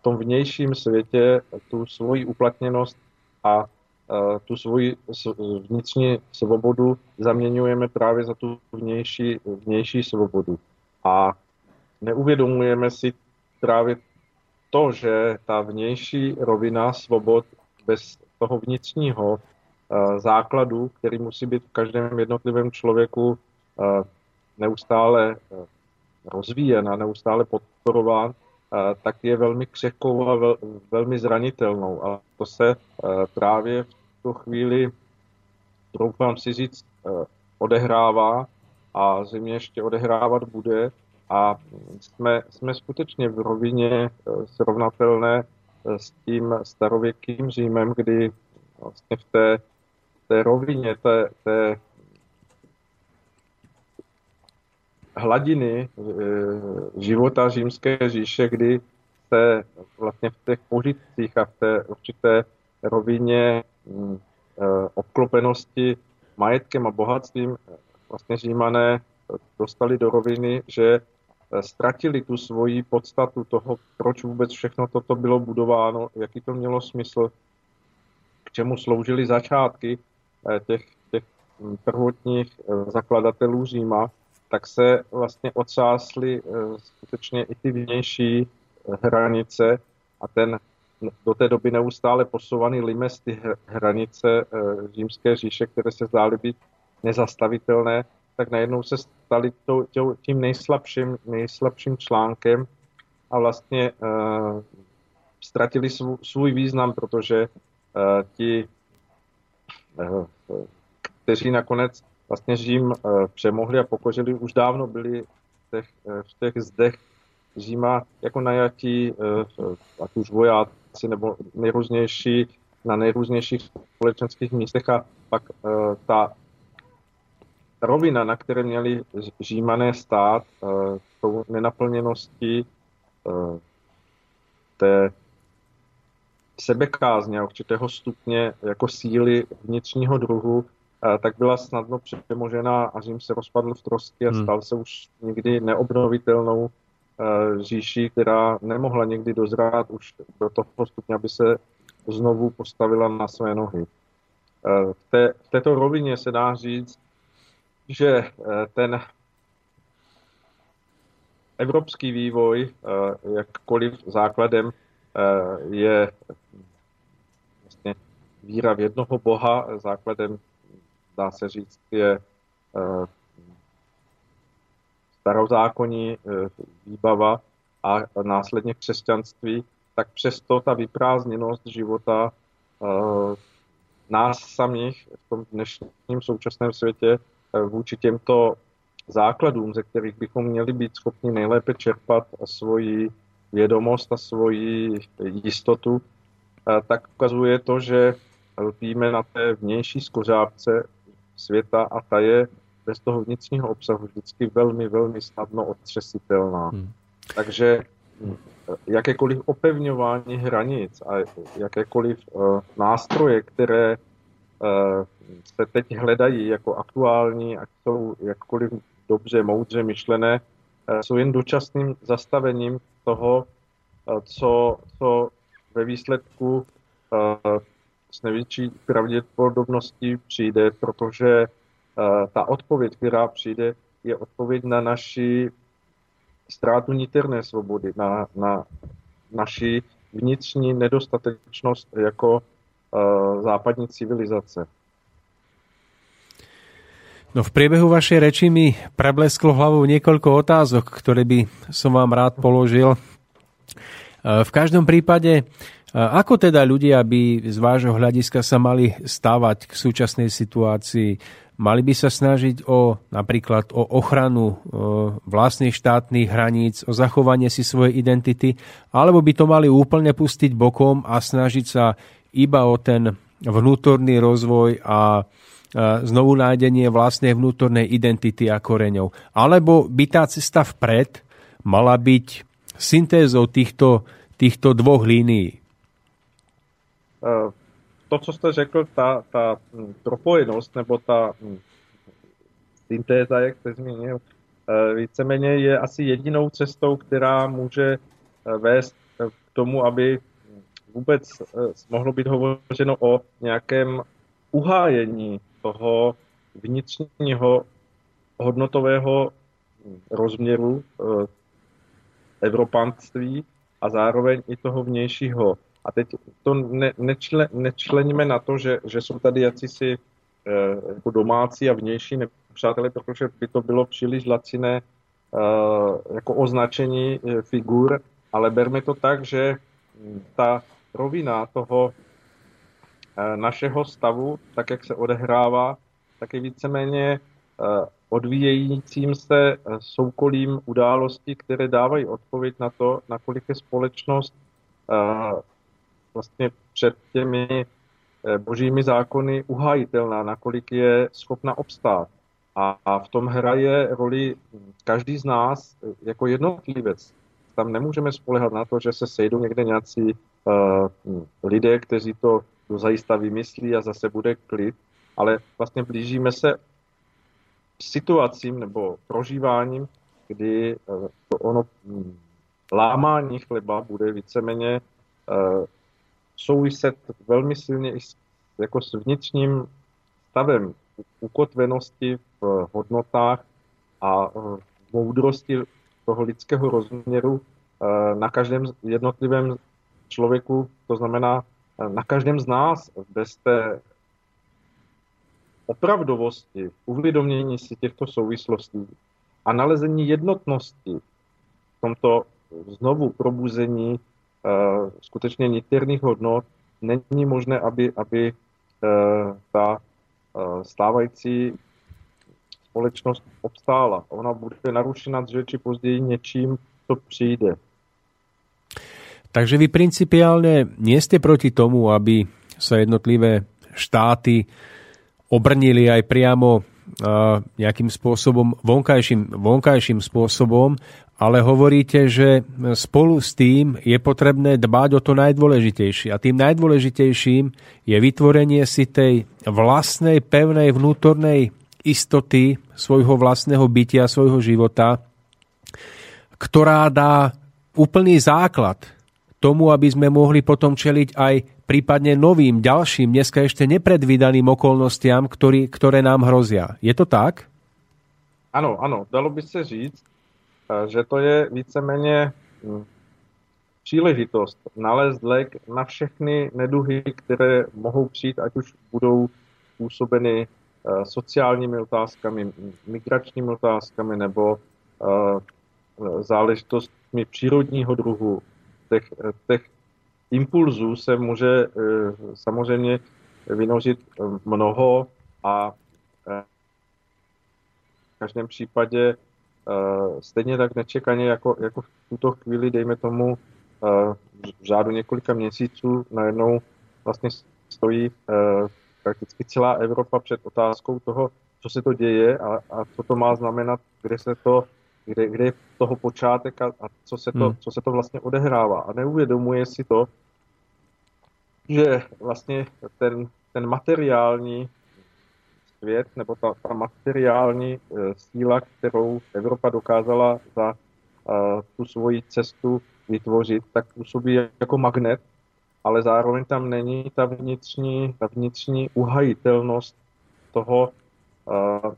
v tom vnějším světě tu svoji uplatněnost a tu svoji vnitřní svobodu zaměňujeme právě za tu vnější, vnější svobodu. A neuvědomujeme si právě to, že ta vnější rovina svobod bez toho vnitřního uh, základu, který musí být v každém jednotlivém člověku uh, neustále rozvíjen a neustále podporován, tak je velmi křehkou a vel, velmi zranitelnou. A to se právě v tu chvíli, troufám si říct, odehrává a země ještě odehrávat bude. A jsme, jsme skutečně v rovině srovnatelné s tím starověkým Římem, kdy vlastně v té, té rovině té, té hladiny života římské říše, kdy se vlastně v těch požitcích a v té určité rovině obklopenosti majetkem a bohatstvím vlastně římané dostali do roviny, že ztratili tu svoji podstatu toho, proč vůbec všechno toto bylo budováno, jaký to mělo smysl, k čemu sloužily začátky eh, těch, těch prvotních eh, zakladatelů Říma, tak se vlastně odsásly eh, skutečně i ty vnější hranice a ten do té doby neustále posouvaný limes ty hranice římské říše, které se zdály být nezastavitelné, tak najednou se stali to, tím nejslabším, nejslabším článkem a vlastně uh, ztratili svů, svůj význam, protože uh, ti, uh, kteří nakonec vlastně Řím uh, přemohli a pokořili, už dávno byli v těch, uh, v těch zdech Říma jako najatí, uh, ať už vojáci nebo nejrůznější, na nejrůznějších společenských místech a pak uh, ta rovina, na které měli římané stát, eh, tou nenaplněností eh, té sebekázně a určitého stupně jako síly vnitřního druhu, eh, tak byla snadno přemožená a Řím se rozpadl v trosky a hmm. stal se už nikdy neobnovitelnou říší, která nemohla někdy dozrát už do toho stupně, aby se znovu postavila na své nohy. V, té, v této rovině se dá říct, že eh, ten evropský vývoj, eh, jakkoliv základem eh, je vlastně víra v jednoho Boha, základem, dá se říct, je starozákonní výbava a následně křesťanství, tak přesto ta vyprázdněnost života nás samých v tom dnešním současném světě Eh, vůči těmto základům, ze kterých bychom měli být schopni nejlépe čerpat svoji vědomost a svoji jistotu, eh, tak ukazuje to, že lpíme na té vnější skořápce světa a ta je bez toho vnitřního obsahu vždycky velmi, velmi snadno odtřesitelná. Hmm. Takže hm, jakékoliv opevňování hranic a jakékoliv uh, nástroje, které uh, se teď hledají jako aktuální, ať jsou jakkoliv dobře, moudře myšlené, eh, jsou jen dočasným zastavením toho, eh, co, co ve výsledku eh, s největší pravděpodobností přijde, protože ta odpověď, která přijde, je odpověď na naši ztrátu niterné svobody, na, na naši vnitřní nedostatečnost jako západní civilizace. No v priebehu vašej reči mi preblesklo hlavou niekoľko otázok, ktoré by som vám rád položil. E, v každom prípade, ako teda ľudia by z vášho hľadiska sa mali stávať k súčasnej situácii? Mali by sa snažiť o napríklad o ochranu e, vlastných štátnych hraníc, o zachovanie si svojej identity, alebo by to mali úplne pustiť bokom a snažiť sa iba o ten vnútorný rozvoj a znovu nájdenie vlastnej vnútornej identity a koreňov. Alebo by tá cesta vpred mala byť syntézou týchto, týchto dvoch línií? E, to, co jste řekl, ta, ta propojenost nebo ta syntéza, jak jste zmínil, e, víceméně je asi jedinou cestou, která může e, vést k tomu, aby vůbec mohlo být hovořeno o nějakém uhájení toho vnitřního hodnotového rozměru eh, evropanství a zároveň i toho vnějšího. A teď to ne, nečle, nečleníme na to, že, že jsou tady jací si jako domácí a vnější nepřátelé, protože by to bylo příliš laciné jako označení figur, ale berme to tak, že ta rovina toho našeho stavu, tak jak se odehrává, tak je víceméně odvíjejícím se soukolím události, které dávají odpověď na to, nakolik je společnost vlastně před těmi eh, božími zákony uhájitelná, nakolik je schopna obstát. A, v tom hraje roli každý z nás eh, jako jednotlivec. Tam nemůžeme spolehat na to, že se sejdou někde nějací uh, lidé, kteří to zajista vymyslí a zase bude klid, ale vlastně blížíme se situacím nebo prožíváním, kdy uh, to ono hm, lámání chleba bude víceméně uh, souviset velmi silně i s, jako s vnitřním stavem ukotvenosti v hodnotách a v moudrosti toho lidského rozměru eh, na každém jednotlivém člověku, to znamená eh, na každém z nás, bez té opravdovosti, uvědomění si těchto souvislostí a nalezení jednotnosti v tomto znovu probuzení skutečně niterných hodnot, není možné, aby, aby eh, ta eh, stávající společnost obstála. Ona bude narušena dříve či později něčím, co přijde. Takže vy principiálne nie ste proti tomu, aby sa jednotlivé štáty obrnili aj priamo nejakým spôsobom, vonkajším, vonkajším spôsobom ale hovoríte, že spolu s tým je potrebné dbať o to najdôležitejšie. A tým najdôležitejším je vytvorenie si tej vlastnej, pevnej vnútornej istoty svojho vlastného bytia, svojho života, ktorá dá úplný základ tomu, aby sme mohli potom čeliť aj prípadne novým, ďalším, dneska ešte nepredvídaným okolnostiam, ktorý, ktoré nám hrozia. Je to tak? Ano, ano, dalo by se říct, že to je víceméně hm, příležitost nalézt lék na všechny neduhy, které mohou přijít, ať už budou působeny eh, sociálními otázkami, migračními otázkami nebo eh, záležitostmi přírodního druhu. Těch, těch impulzů se může eh, samozřejmě vynožit mnoho a v každém případě stejně tak nečekaně jako, jako v tuto chvíli, dejme tomu, eh, v řádu několika měsíců najednou vlastně stojí eh, prakticky celá Evropa před otázkou toho, co se to děje a, a co to má znamenat, kde se to, kde, kde je toho počátek a, a co, se to, hmm. co se to vlastně odehrává. A neuvědomuje si to, že vlastně ten, ten materiální svět nebo ta, ta materiální e, síla, kterou Evropa dokázala za e, tu svoji cestu vytvořit, tak působí jako magnet, ale zároveň tam není ta vnitřní, ta vnitřní uhajitelnost toho e,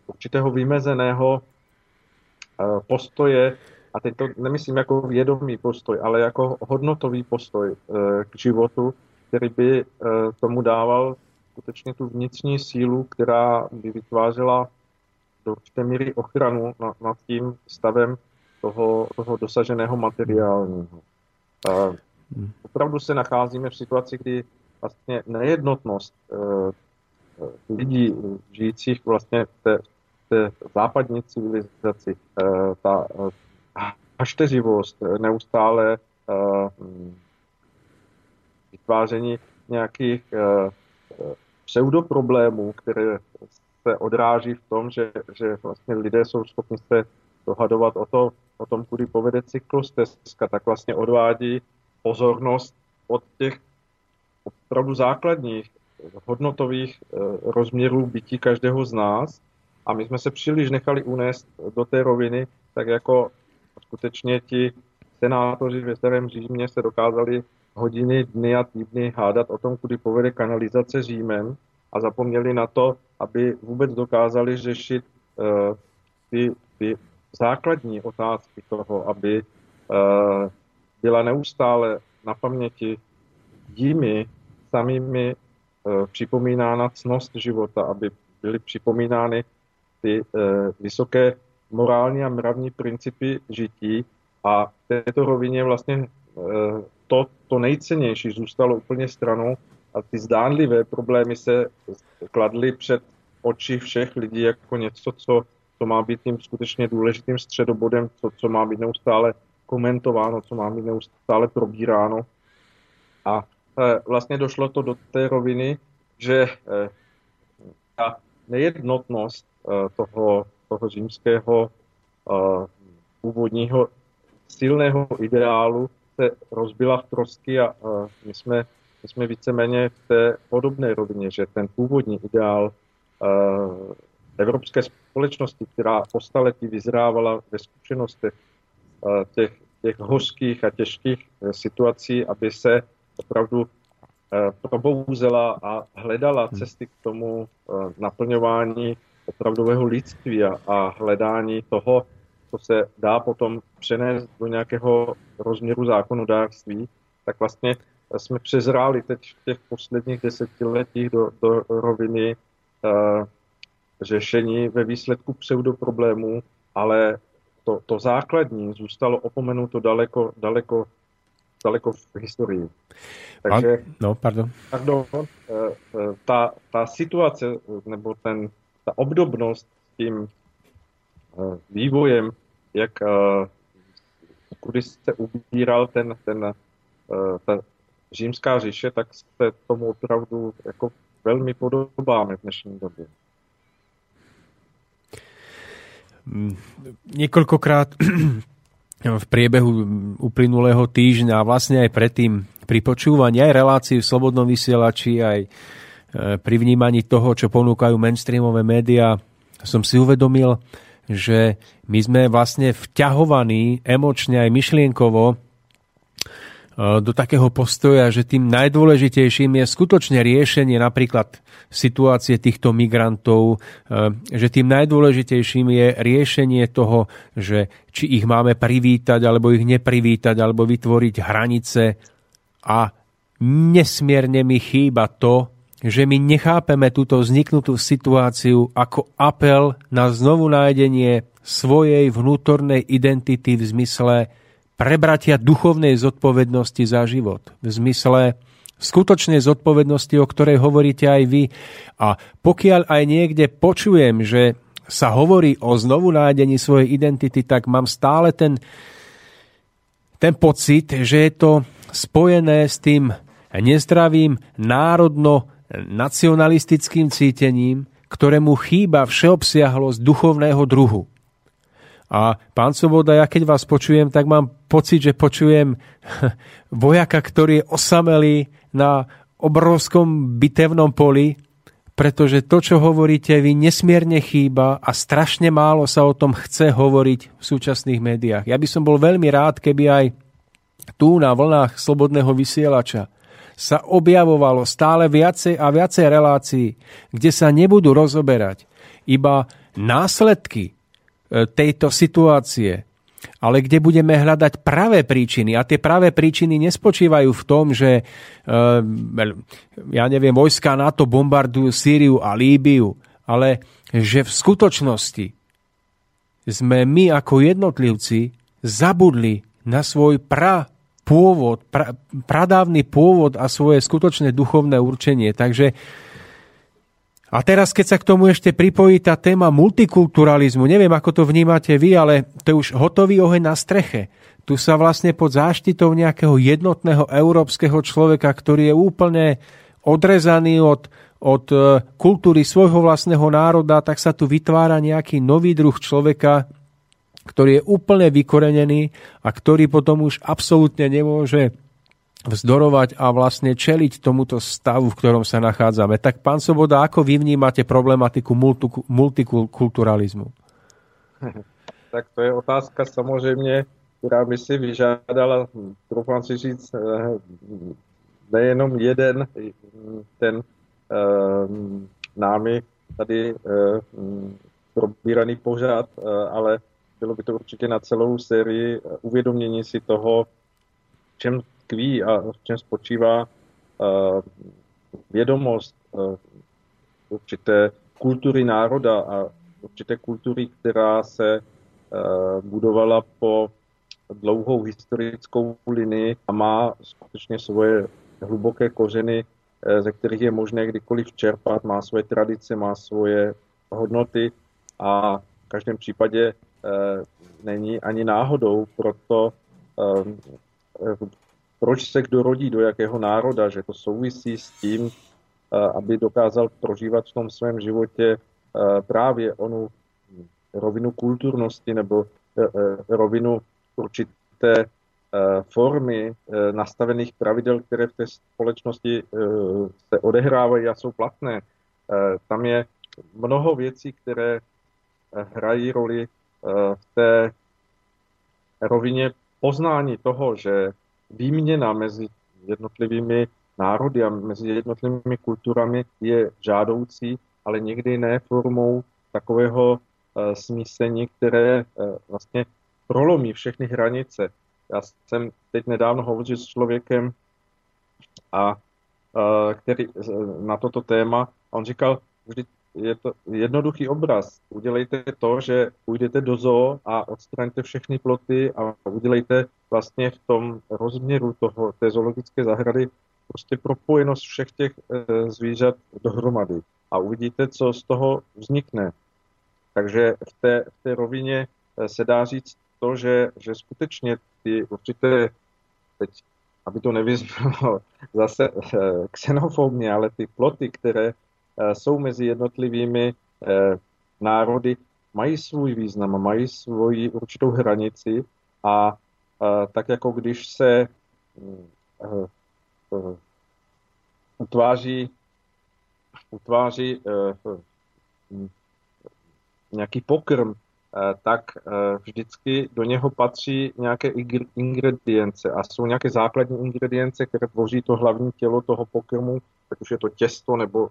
určitého vymezeného postoje, a teď to nemyslím jako vědomý postoj, ale jako hodnotový postoj k životu, který by tomu dával skutečně tu vnitřní sílu, která by vytvářela do určité míry ochranu nad, tím stavem toho, toho dosaženého materiálního. A opravdu se nacházíme v situaci, kdy vlastně nejednotnost e, lidí žijících vlastně v té, té západní civilizaci, e, ta hašteřivost, neustále e, vytváření nějakých pseudoproblémů, které se odráží v tom, že, že vlastně lidé jsou schopni se dohadovat o, to, o tom, kudy povede cyklostezka, tak vlastně odvádí pozornost od těch opravdu základních hodnotových eh, rozměrů bytí každého z nás. A my jsme se příliš nechali unést do té roviny, tak jako skutečně ti senátoři ve starém Římě se dokázali hodiny, dny a týdny hádat o tom, kudy povede kanalizace Římem a zapomněli na to, aby vůbec dokázali řešit uh, ty, ty základní otázky toho, aby uh, byla neustále na paměti jimi samými uh, připomínána cnost života, aby byly připomínány ty vysoké morální a mravní principy žití a této rovině vlastně to, to nejcennější zůstalo úplně stranou a ty zdánlivé problémy se kladly před oči všech lidí jako něco, co, co má být tím skutečně důležitým středobodem, co, co má být neustále komentováno, co má být neustále probíráno. A e, vlastně došlo to do té roviny, že e, ta nejednotnost toho, toho římského původního silného ideálu se rozbila v trosky a my jsme, my jsme víceméně v té podobné rovině, že ten původní ideál evropské společnosti, která po staletí vyzrávala ve zkušenostech těch, těch hořkých a těžkých e, situací, aby se opravdu e, probouzela a hledala hmm. cesty k tomu e, naplňování opravdového lidství a, a hledání toho, co se dá potom přenést do nějakého rozměru zákonodárství, tak vlastně jsme přezráli teď v těch posledních desetiletích do, do roviny uh, řešení ve výsledku pseudoproblémů, ale to, to základní zůstalo opomenuto daleko, daleko, daleko v historii. Takže, no, pardon. pardon uh, uh, ta, ta situace, nebo ten, ta obdobnost s tím uh, vývojem jak uh, kudy se ubíral ten, ten, uh, ta římská říše, tak se tomu opravdu jako velmi podobáme v dnešní době. Mm, niekoľkokrát (clears throat) v priebehu uplynulého týždňa a vlastne aj predtým pri počúvaní aj relácií v Slobodnom vysielači, aj e, pri vnímaní toho, čo ponúkajú mainstreamové médiá, som si uvedomil, že my sme vlastne vťahovaní emočne aj myšlienkovo e, do takého postoja, že tým najdôležitejším je skutočne riešenie napríklad situácie týchto migrantov, e, že tým najdôležitejším je riešenie toho, že či ich máme privítať, alebo ich neprivítať, alebo vytvoriť hranice. A nesmierne mi chýba to, že my nechápeme túto vzniknutú situáciu ako apel na znovu nájdenie svojej vnútornej identity v zmysle prebratia duchovnej zodpovednosti za život. V zmysle skutočnej zodpovednosti, o ktorej hovoríte aj vy. A pokiaľ aj niekde počujem, že sa hovorí o znovu nájdení svojej identity, tak mám stále ten, ten pocit, že je to spojené s tým nezdravým národno nacionalistickým cítením, ktorému chýba všeobsiahlosť duchovného druhu. A pán Soboda, ja keď vás počujem, tak mám pocit, že počujem (laughs) vojaka, ktorý je osamelý na obrovskom bitevnom poli, pretože to, čo hovoríte, vy nesmierne chýba a strašne málo sa o tom chce hovoriť v súčasných médiách. Ja by som bol veľmi rád, keby aj tu na vlnách slobodného vysielača sa objavovalo stále viacej a viacej relácií, kde sa nebudú rozoberať iba následky e, tejto situácie, ale kde budeme hľadať pravé príčiny. A tie pravé príčiny nespočívajú v tom, že e, ja neviem, vojska NATO bombardujú Sýriu a Líbiu, ale že v skutočnosti sme my ako jednotlivci zabudli na svoj pra pôvod, pra, pradávny pôvod a svoje skutočné duchovné určenie. Takže a teraz, keď sa k tomu ešte pripojí tá téma multikulturalizmu, neviem, ako to vnímate vy, ale to je už hotový oheň na streche. Tu sa vlastne pod záštitou nejakého jednotného európskeho človeka, ktorý je úplne odrezaný od, od e, kultúry svojho vlastného národa, tak sa tu vytvára nejaký nový druh človeka, ktorý je úplne vykorenený a ktorý potom už absolútne nemôže vzdorovať a vlastne čeliť tomuto stavu, v ktorom sa nachádzame. Tak pán Soboda, ako vy vnímate problematiku multikulturalizmu? (laughs) Tak to je otázka samozřejmě, která by si vyžádala, troufám si říct, eh, nejenom jeden ten eh, námi tady eh, probíraný pořád, ale bylo by to určitě na celou sérii eh, uvědomění si toho, v čem tkví a v čem spočívá uh, vědomost uh, určité kultury národa a určité kultury, která se budovala po dlouhou historickou linii a má skutečně svoje hluboké kořeny, ze kterých je možné kdykoliv čerpat, má svoje tradice, má svoje hodnoty a v každém případě není ani náhodou, proto proč se kdo rodí, do jakého národa, že to souvisí s tím, aby dokázal prožívat v tom svém životě právě onu rovinu kulturnosti nebo rovinu určité formy nastavených pravidel, které v té společnosti se odehrávají a jsou platné. Tam je mnoho věcí, které hrají roli v té rovině poznání toho, že výměna mezi jednotlivými národy a mezi jednotlivými kulturami je žádoucí, ale někdy ne formou takového uh, smísení, které uh, vlastně prolomí všechny hranice. Já jsem teď nedávno hovořil s člověkem, a, uh, který na toto téma, a on říkal, vždy je to jednoduchý obraz. Udělejte to, že půjdete do zoo a odstraňte všechny ploty a udělejte vlastně v tom rozměru toho, té zoologické zahrady prostě propojenost všech těch e, zvířat dohromady. A uvidíte, co z toho vznikne. Takže v té, v té rovině e, se dá říct to, že, že skutečně ty určité, teď, aby to nevyznělo (laughs) zase e, xenofobně, ale ty ploty, které Eh, jsou mezi jednotlivými eh, národy, mají svůj význam, mají svoji určitou hranici a eh, tak jako když se utváří, utváří nějaký pokrm, tak vždycky do něho patří nějaké ingredience a jsou nějaké základní ingredience, které tvoří to hlavní tělo toho pokrmu, ať už je to těsto nebo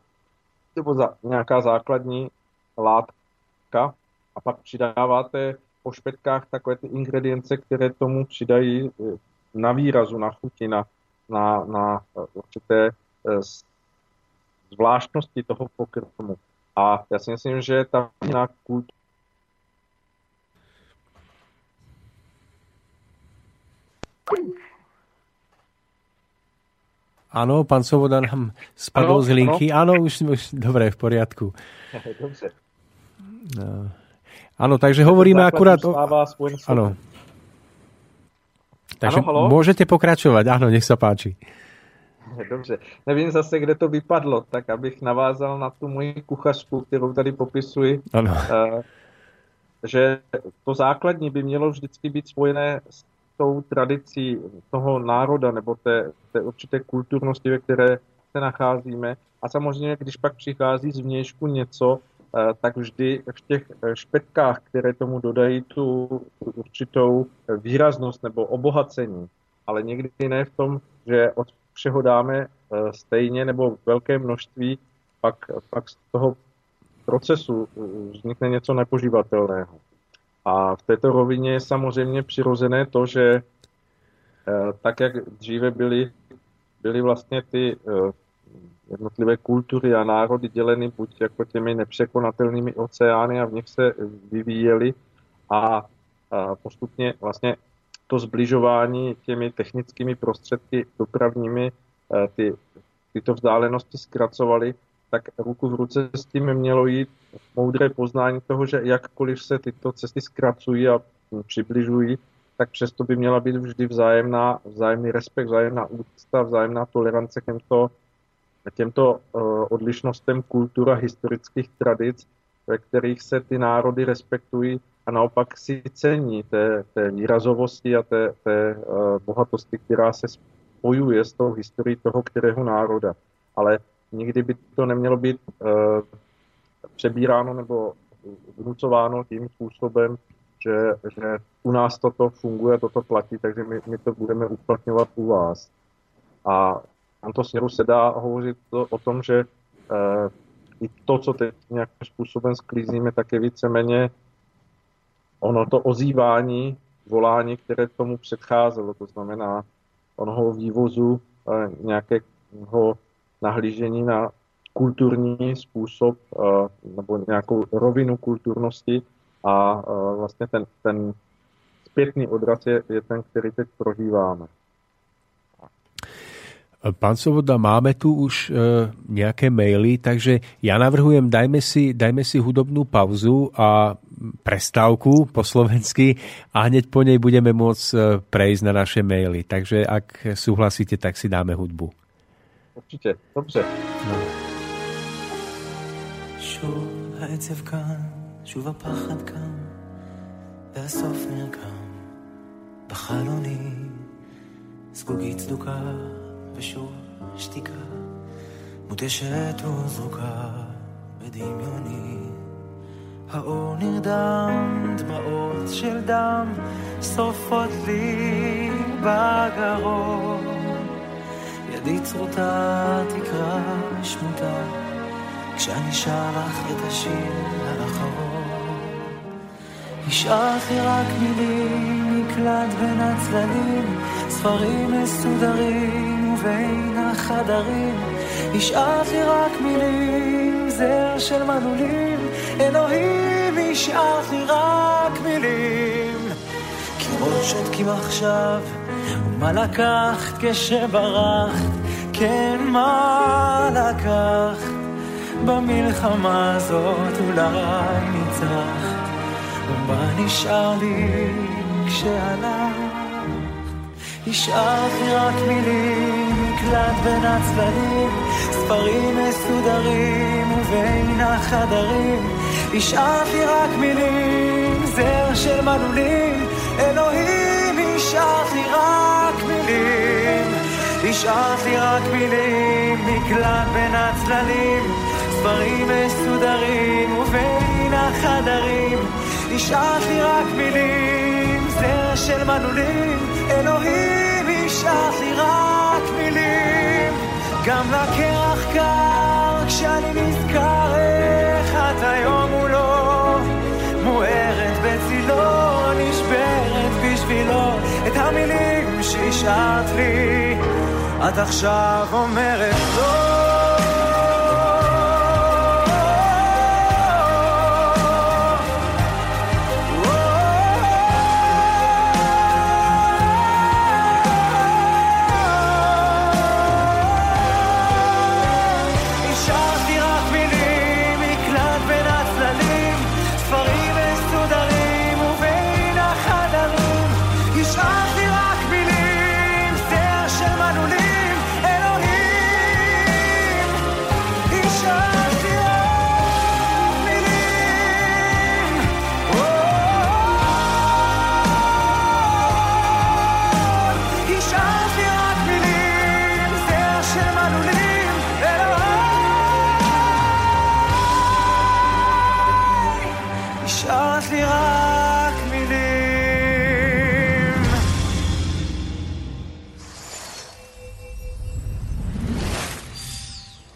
nebo za, nějaká základní látka a pak přidáváte po špetkách takové ty ingredience, které tomu přidají eh, na výrazu, na chuti, na, na, na eh, určité eh, zvláštnosti toho pokrmu. A já si myslím, že ta jiná kultura Áno, pán Svoboda nám spadol ano, z linky. Áno, už, už dobre, v poriadku. (laughs) Dobře. No. Áno, takže hovoríme akurát o... Áno. Takže ano, môžete pokračovať. Áno, nech sa páči. Dobře. Nevím zase, kde to vypadlo, tak abych navázal na tu moji kuchařku, kterou tady popisuji. Ano. Uh, že to základní by mělo vždycky být spojené s tou tradicí toho národa nebo té, té určité kulturnosti, ve které se nacházíme. A samozřejmě, když pak přichází z vnějšku něco, eh, tak vždy v těch eh, špetkách, které tomu dodají tu, určitou výraznost nebo obohacení, ale někdy ne v tom, že od všeho dáme eh, stejně nebo velké množství, pak, pak z toho procesu vznikne něco nepožívatelného. A v této rovině je samozřejmě přirozené to, že eh, tak, jak dříve byly, byly vlastně ty eh, jednotlivé kultury a národy děleny buď jako těmi nepřekonatelnými oceány a v nich se vyvíjely a postupně vlastně to zbližování těmi technickými prostředky dopravními eh, ty, tyto vzdálenosti zkracovaly, tak ruku v ruce s tím mělo jít moudré poznání toho, že jakkoliv se tyto cesty zkracují a přibližují, tak přesto by měla být vždy vzájemná, vzájemný respekt, vzájemná úcta, vzájemná tolerance k těmto, těmto uh, odlišnostem kultura historických tradic, ve kterých se ty národy respektují a naopak si cení té, té výrazovosti a té, té uh, bohatosti, která se spojuje s tou historií toho kterého národa. Ale nikdy by to nemělo být uh, přebíráno nebo vnucováno tím způsobem, že, že u nás toto funguje, toto platí, takže my, my to budeme uplatňovat u vás. A v tomto směru se dá hovořit to, o tom, že uh, i to, co teď nějakým způsobem sklízíme, tak je víceméně ono to ozývání, volání, které tomu předcházelo, to znamená onoho vývozu uh, nějakého nahlížení na kulturní způsob nebo nějakou rovinu kulturnosti a vlastně ten, ten zpětný odraz je, je ten, který teď prožíváme. Pán Soboda, máme tu už e, nejaké maily, takže ja navrhujem, dajme si, dajme si hudobnú pauzu a prestávku po slovensky a hneď po nej budeme e, prejsť na naše maily. Takže ak súhlasíte, tak si dáme hudbu. Určite, dobře. No. שוב העצב כאן, שוב הפחד כאן, והסוף נרקם בחלוני, זגוגית צדוקה ושוב שתיקה, מותשת וזרוקה בדמיוני. האור נרדם, דמעות של דם, שורפות לי בגרון. ידי צרוטה תקרא שמוטה, כשאני שר לך את השיר האחרון. השארתי רק מילים, מקלט בין הצללים, ספרים מסודרים. ובין החדרים השארת לי רק מילים, זר של מנעולים, אלוהים השארת לי רק מילים. קירות שותקים עכשיו, ומה לקחת כשברחת, כן מה לקחת, במלחמה הזאת אולי ניצחת, ומה נשאר לי כשהלכת? השארתי רק מילים, מקלט בין הצדדים, ספרים מסודרים ובין החדרים. השארתי רק מילים, זר של מנעולים, אלוהים, השארתי רק מילים. השארתי רק מילים, מקלט בין הצללים, ספרים מסודרים ובין החדרים. השארתי רק מילים, זר של מנעולים, אלוהים השארת לי רק מילים, גם לקרח קר כשאני נזכר איך את היום מולו, מוארת שהשארת לי, את עכשיו אומרת לא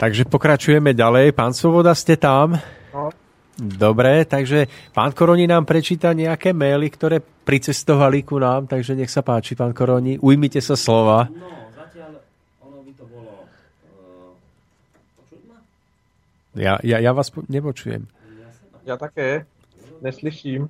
Takže pokračujeme ďalej. Pán Svoboda, ste tam? No. Dobre, takže pán Koroni nám prečíta nejaké maily, ktoré pricestovali ku nám, takže nech sa páči, pán Koroni, ujmite sa slova. No, zatiaľ ono by to bolo... Uh, ja, ja, ja vás nepočujem. Ja také, neslyším.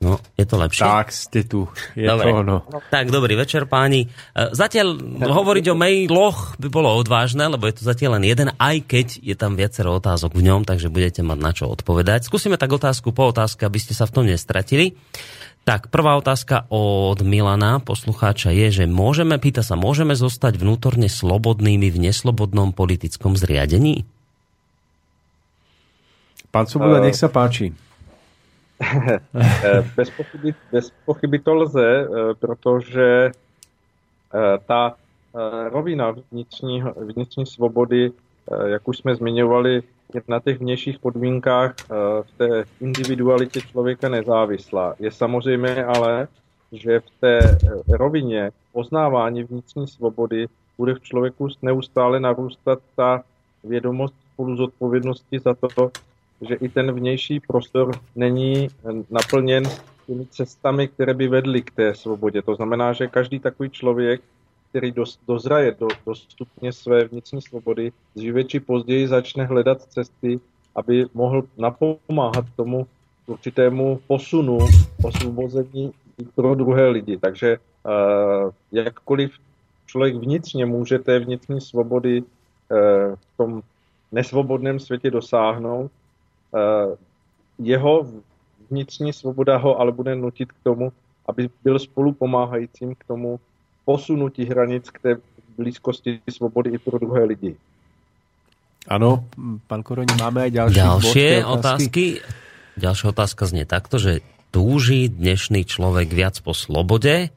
No, je to lepšie? Tak, ste tu. Je Dobre. to ono. Tak, dobrý večer páni. E, zatiaľ hovoriť o mailoch by bolo odvážne, lebo je to zatiaľ len jeden, aj keď je tam viacero otázok v ňom, takže budete mať na čo odpovedať. Skúsime tak otázku po otázke, aby ste sa v tom nestratili. Tak, prvá otázka od Milana, poslucháča, je, že môžeme, pýta sa, môžeme zostať vnútorne slobodnými v neslobodnom politickom zriadení? Pán Svoboda, nech sa páči. Eh, bez, pochyby, bez pochyby to lze, eh, protože eh, ta rovina vnitřní, vnitřní svobody, jak už jsme zmiňovali, je na těch vnějších podmínkách v té individualitě člověka nezávislá. Je samozřejmě ale, že v té rovině poznávání vnitřní svobody bude v člověku neustále narůstat ta vědomost spolu z odpovědnosti za to, že i ten vnější prostor není naplněn těmi cestami, které by vedly k té svobodě. To znamená, že každý takový člověk který dos, dozraje do, do stupně své vnitřní svobody, dříve či později začne hledat cesty, aby mohl napomáhat tomu určitému posunu, osvobození pro druhé lidi. Takže uh, jakkoliv člověk vnitřně může té vnitřní svobody uh, v tom nesvobodném světě dosáhnout, jeho vnitřní svoboda ho ale bude nutit k tomu, aby byl spolu pomáhajícím k tomu posunutí hranic k té blízkosti svobody i pro druhé lidi. Ano, pan Koroni, máme aj ďalší Ďalšie otázky. otázky. Ďalšia otázka znie takto, že túži dnešný človek viac po slobode,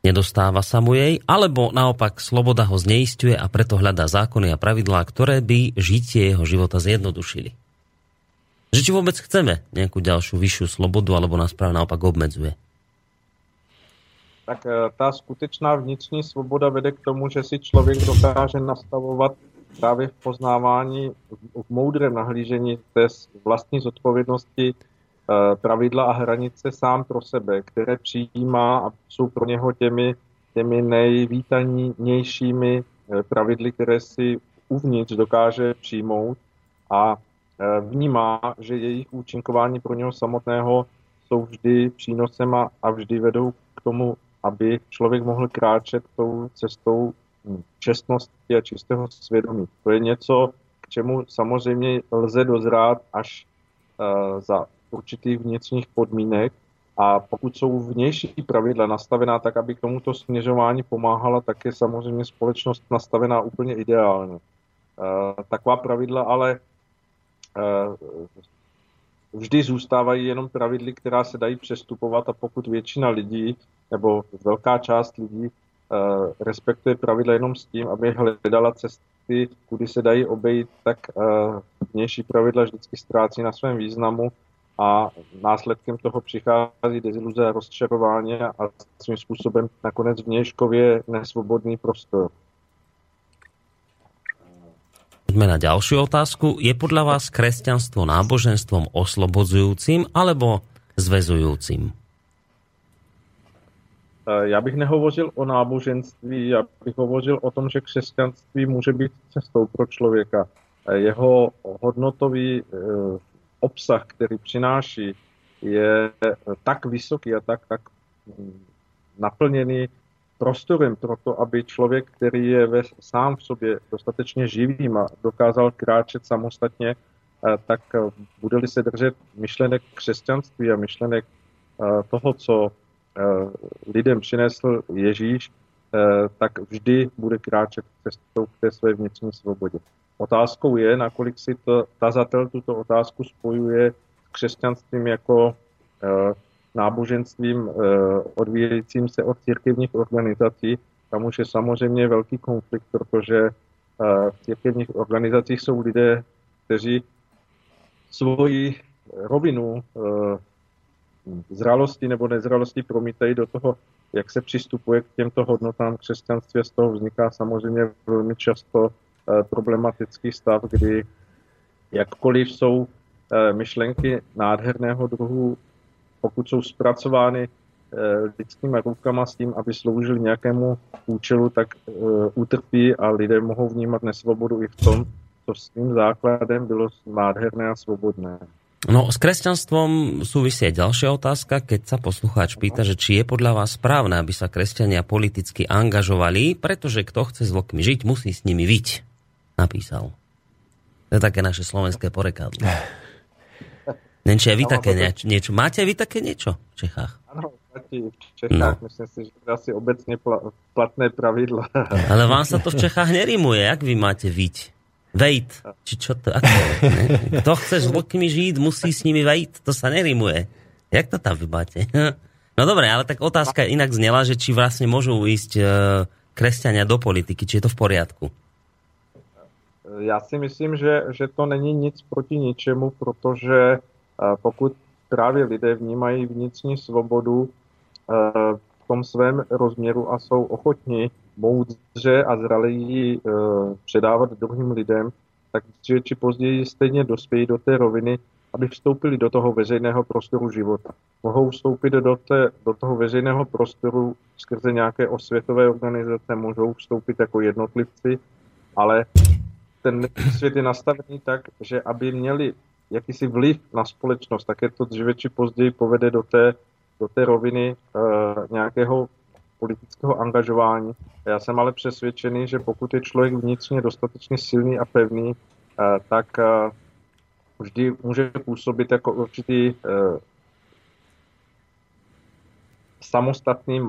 nedostáva sa mu jej, alebo naopak sloboda ho zneistuje a preto hľadá zákony a pravidlá, ktoré by žitie jeho života zjednodušili. Že či vôbec chceme nejakú ďalšiu vyššiu slobodu, alebo nás práve naopak obmedzuje? Tak eh, ta skutečná vnitřní svoboda vede k tomu, že si člověk dokáže nastavovat právě v poznávání, v moudrém nahlížení té vlastní zodpovědnosti eh, pravidla a hranice sám pro sebe, které přijímá a jsou pro něho těmi, těmi nejvítanějšími eh, pravidly, které si uvnitř dokáže přijmout a vnímá, že jejich účinkování pro něho samotného jsou vždy přínosem a, a vždy vedou k tomu, aby člověk mohl kráčet tou cestou čestnosti a čistého svědomí. To je něco, k čemu samozřejmě lze dozrát až uh, za určitých vnitřních podmínek a pokud jsou vnější pravidla nastavená tak, aby k tomuto směřování pomáhala, tak je samozřejmě společnost nastavená úplně ideálně. Uh, taková pravidla ale vždy zůstávají jenom pravidly, která se dají přestupovat a pokud většina lidí nebo velká část lidí Eh, respektuje pravidla jenom s tím, aby hledala cesty, kudy se dají obejít, tak eh, vnější pravidla vždycky ztrácí na svém významu a následkem toho přichází deziluze a rozčarování a svým způsobem nakonec vnějškově nesvobodný prostor. Poďme na ďalšiu otázku. Je podľa vás kresťanstvo náboženstvom oslobodzujúcim alebo zvezujúcim? Eh, já bych nehovořil o náboženství, já bych hovořil o tom, že křesťanství může být cestou pro člověka. Eh, jeho hodnotový eh, obsah, který přináší, je tak vysoký a tak, tak hm, naplněný prostorem pro to, aby člověk, který je ve, sám v sobě dostatečně živým a dokázal kráčet samostatně, tak bude-li se držet myšlenek křesťanství a myšlenek toho, co Eh, lidem přinesl Ježíš, eh, tak vždy bude kráčet cestou k té své vnitřní svobodě. Otázkou je, nakolik si to, tazatel tuto otázku spojuje s křesťanstvím jako eh, náboženstvím odvíjejícím se od církevních organizací. Tam už je samozřejmě velký konflikt, protože v církevních organizacích jsou lidé, kteří svoji rovinu zralosti nebo nezralosti promítají do toho, jak se přistupuje k těmto hodnotám křesťanství. Z toho vzniká samozřejmě velmi často eh, problematický stav, kdy jakkoliv jsou eh, myšlenky nádherného druhu, pokud jsou zpracovány eh, lidskými rukama s tím, aby sloužili nějakému účelu, tak utrpí a lidé mohou vnímat nesvobodu i v tom, co svým základem bylo nádherné a svobodné. No, s kresťanstvom súvisí aj ďalšia otázka, keď sa poslucháč pýta, že či je podľa vás správne, aby sa kresťania politicky angažovali, pretože kto chce s vlkmi žiť, musí s nimi viť. Napísal. To je také naše slovenské porekadlo. (laughs) Aj vy také niečo. Máte vy také niečo v Čechách? Áno, v Čechách. No. Myslím si, že to asi obecne platné pravidla. (laughs) Ale vám sa to v Čechách nerimuje. Jak vy máte viť? Vejt. Či čo to? Ako, ne? Kto chce s vlkmi žít, musí s nimi vejt. To sa nerimuje. Jak to tam vy máte? (laughs) No dobre, ale tak otázka inak znela, že či vlastne môžu ísť e, kresťania do politiky, či je to v poriadku? Já si myslím, že, že to není nic proti ničemu, protože pokud právě lidé vnímají vnitřní svobodu e, v tom svém rozměru a jsou ochotní moudře a zraleji uh, předávat druhým lidem, tak dříve či později stejně dospějí do té roviny, aby vstoupili do toho veřejného prostoru života. Mohou vstoupit do, té, do toho veřejného prostoru skrze nějaké osvětové organizace, můžou vstoupit jako jednotlivci, ale ten svět je nastavený tak, že aby měli jakýsi vliv na společnost, tak je to dříve či později povede do té, do té roviny uh, nějakého politického angažování. Já jsem ale přesvědčený, že pokud je člověk vnitřně dostatečně silný a pevný, uh, tak uh, vždy může působit jako určitý uh, samostatný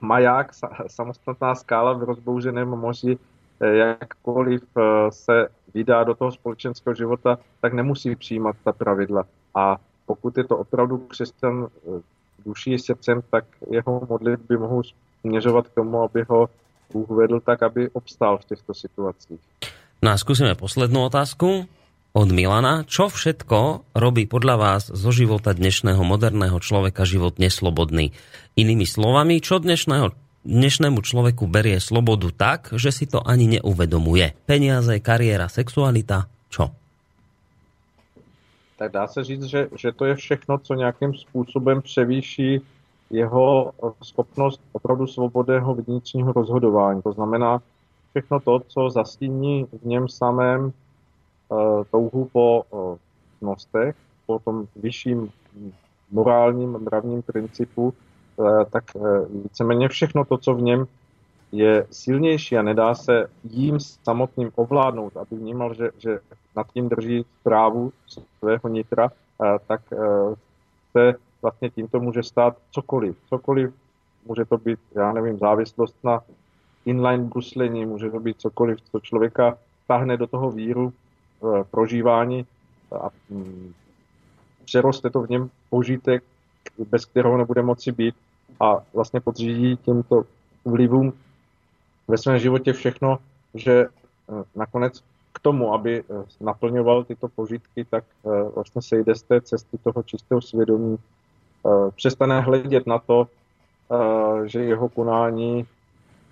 maják, samostatná skála v rozbouřeném moři, jakkoliv se vydá do toho společenského života, tak nemusí přijímat ta pravidla. A pokud je to opravdu křesťan duší srdcem, tak jeho modlitby mohou směřovat k tomu, aby ho Bůh vedl tak, aby obstál v těchto situacích. No a skúsime poslednú otázku od Milana. Čo všetko robí podľa vás zo života dnešného moderného človeka život neslobodný? Inými slovami, čo dnešného, dnešnému človeku berie slobodu tak, že si to ani neuvedomuje? Peniaze, kariéra, sexualita, čo? Tak dá se říct, že, že to je všechno, co nějakým způsobem převýší jeho schopnost opravdu svobodného vnitřního rozhodování. To znamená všechno to, co zastíní v něm samém uh, touhu po uh, cnostech, po tom vyšším morálním, mravním principu, tak uh, víceméně všechno to, co v něm je silnější a nedá se jím samotným ovládnout, aby vnímal, že, že nad tím drží zprávu svého nitra, uh, tak se vlastně tímto může stát cokoliv. Cokoliv, může to být, já nevím, závislost na inline bruslení, může to být cokoliv, co člověka táhne do toho víru prožívání a mm, přeroste to v něm požitek, bez kterého nebude moci být a vlastně podřídí těmto vlivům ve svém životě všechno, že e, nakonec k tomu, aby e, naplňoval tyto požitky, tak e, vlastně sejde z té cesty toho čistého svědomí Eh, přestane hledět na to, eh, že jeho konání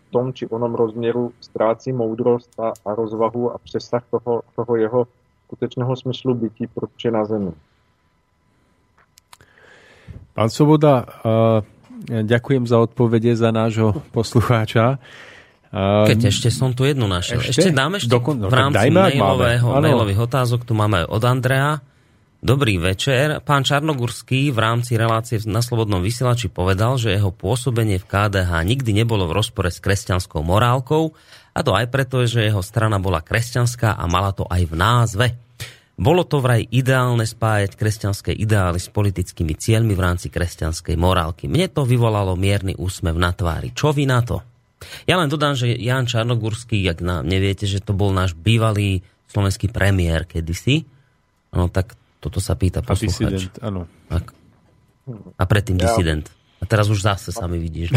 v tom či onom rozměru ztrácí moudrost a, a rozvahu a přesah toho, toho jeho skutečného smyslu bytí, proč je na zemi. Pán Svoboda, ďakujem za odpovede za nášho poslucháča. Keď ešte som tu jednu našiel. Ešte, ešte dáme ešte Dokon, no, v rámci mailového, mailových otázok, tu máme od Andrea. Dobrý večer. Pán Čarnogurský v rámci relácie na Slobodnom vysielači povedal, že jeho pôsobenie v KDH nikdy nebolo v rozpore s kresťanskou morálkou a to aj preto, že jeho strana bola kresťanská a mala to aj v názve. Bolo to vraj ideálne spájať kresťanské ideály s politickými cieľmi v rámci kresťanskej morálky. Mne to vyvolalo mierny úsmev na tvári. Čo vy na to? Ja len dodám, že Jan Čarnogurský, ak neviete, že to bol náš bývalý slovenský premiér kedysi, no tak Toto sa pýta posluchač. A áno. A predtým ja. disident. A teraz už zase sami vidíš. (laughs)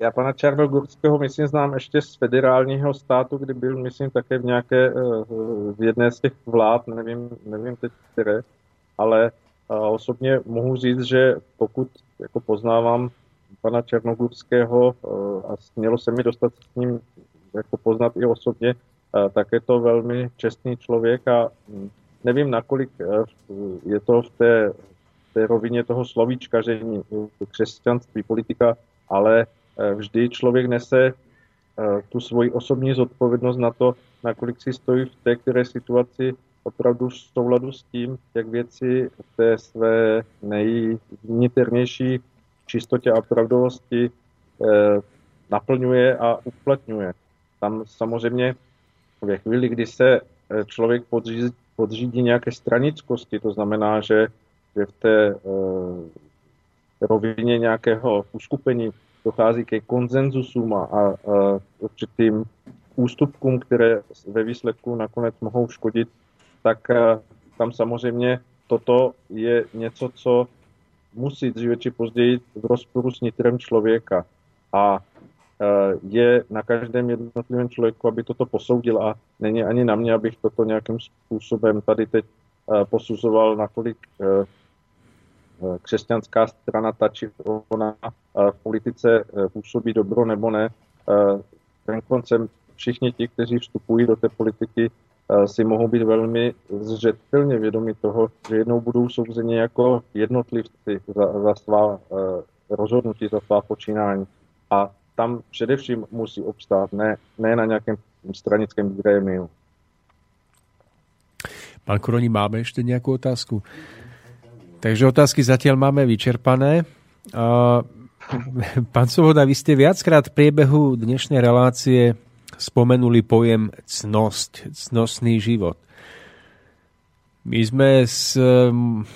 Já pana Čarnogurského myslím znám ještě z federálního státu, kdy byl, myslím, také v nějaké, eh, v jedné z těch vlád, nevím, nevím teď které, ale osobně mohu říct, že pokud jako poznávám pana Černogurského eh, a mělo se mi dostat s ním jako poznat i osobně, tak je to velmi čestný člověk a hm, nevím, nakolik eh, je to v té, v té rovině toho slovíčkaření, křesťanství, politika, ale eh, vždy člověk nese eh, tu svoji osobní zodpovědnost na to, nakolik si stojí v té které situaci opravdu v souladu s tím, jak věci v té své nejvniternější čistotě a pravdovosti naplňuje a uplatňuje. Tam samozřejmě ve chvíli, kdy se eh, člověk podřídí, podřídí nějaké stranickosti, to znamená, že, že v té rovině nějakého uskupení dochází ke konzenzusům a, a určitým ústupkům, které ve výsledku nakonec mohou škodit, tak tam samozřejmě toto je něco, co musí dříve či později v rozporu s nitrem člověka. A je na každém jednotlivém člověku, aby toto posoudil a není ani na mě, abych toto nějakým způsobem tady teď posuzoval, nakolik křesťanská strana, ta či ona v politice působí dobro nebo ne. Ten koncem všichni ti, kteří vstupují do té politiky, si mohou být velmi zřetelně vědomi toho, že jednou budou souzeni jako jednotlivci za, za svá rozhodnutí, za svá počínání. A tam především musí obstát, ne, ne na nějakém stranickém grémiu. Pán Koroni, máme ešte nejakú otázku? Takže otázky zatiaľ máme vyčerpané. (laughs) Pán Svoboda, vy ste viackrát v priebehu dnešnej relácie spomenuli pojem cnosť, cnostný život. My sme s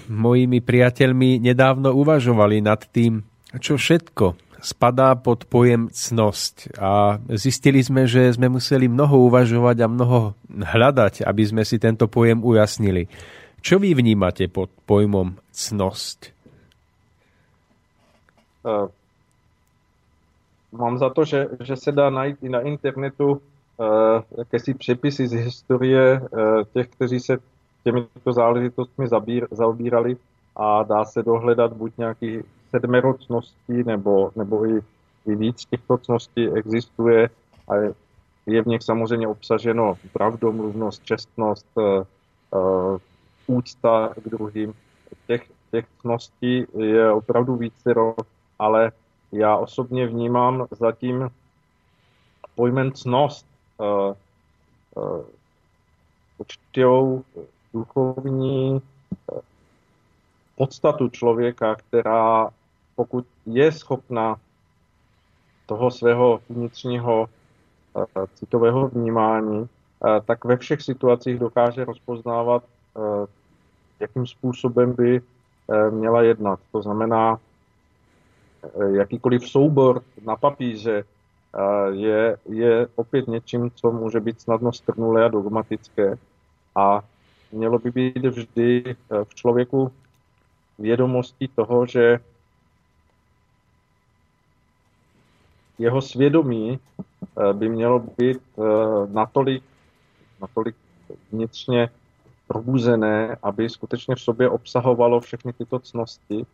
mojimi priateľmi nedávno uvažovali nad tým, čo všetko spadá pod pojem cnosť. A zistili sme, že sme museli mnoho uvažovať a mnoho hľadať, aby sme si tento pojem ujasnili. Čo vy vnímate pod pojmom cnosť? Uh, mám za to, že, že se dá najít i na internetu uh, jakési přepisy z historie uh, těch, kteří se těmito záležitostmi zabír, zaobírali a dá se dohledat buď nějaký sedmero cností nebo, nebo i, i víc těchto cností existuje a je, je v nich samozřejmě obsaženo pravdomluvnost, čestnost, úcta k druhým. Těch, těch cností je opravdu vícero, ale já osobně vnímám zatím pojmen cnost uh, uh, duchovní podstatu člověka, která pokud je schopna toho svého vnitřního eh, citového vnímání, eh, tak ve všech situacích dokáže rozpoznávat, eh, jakým způsobem by měla jednat. To znamená, jakýkoliv soubor na papíře je, je opět něčím, co může být snadno strnulé a dogmatické a mělo by být vždy v člověku vědomostí toho, že jeho svědomí eh, by mělo být eh, natolik, natolik vnitřně probuzené, aby skutečně v sobě obsahovalo všechny tyto cnosti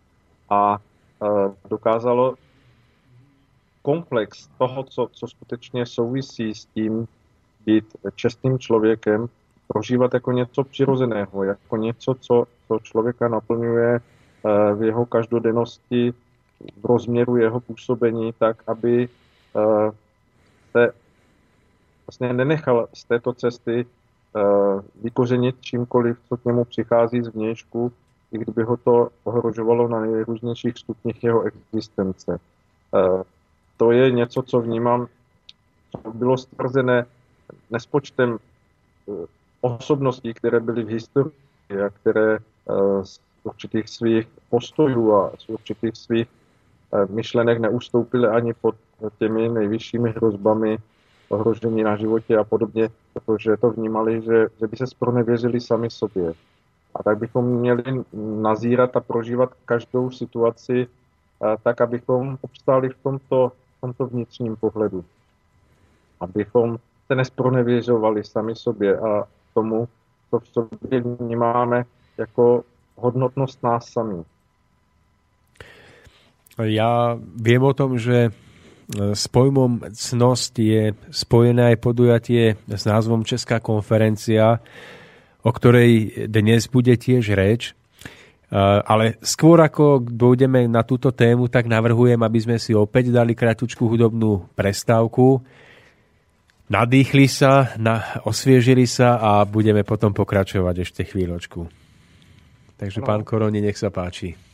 a eh, dokázalo komplex toho, co, co skutečně souvisí s tím být čestným člověkem, prožívat jako něco přirozeného, jako něco, co, co člověka naplňuje v jeho každodennosti v rozměru jeho působení tak, aby uh, se vlastně nenechal z této cesty vykořenit čímkoliv, co k němu přichází z vnějšku, i kdyby ho to ohrožovalo na nejrůznějších stupních jeho existence. Uh, to je něco, co vnímám, co bylo stvrzené nespočtem osobností, které byly v historii a které z určitých svých postojů a z určitých svých Eh, myšlenek neustoupili ani pod těmi nejvyššími hrozbami ohrožení na životě a podobně, protože to vnímali, že, že by se spronevěřili sami sobě. A tak bychom měli nazírat a prožívat každou situaci eh, tak, abychom obstáli v tomto, v tomto vnitřním pohledu. Abychom se nespronevěřovali sami sobě a tomu, co v sobě vnímáme jako hodnotnost nás samých. Ja viem o tom, že s pojmom cnosť je spojené aj podujatie s názvom Česká konferencia, o ktorej dnes bude tiež reč. Ale skôr ako dojdeme na túto tému, tak navrhujem, aby sme si opäť dali kratučku hudobnú prestávku, nadýchli sa, na, osviežili sa a budeme potom pokračovať ešte chvíľočku. Takže pán Koroni, nech sa páči.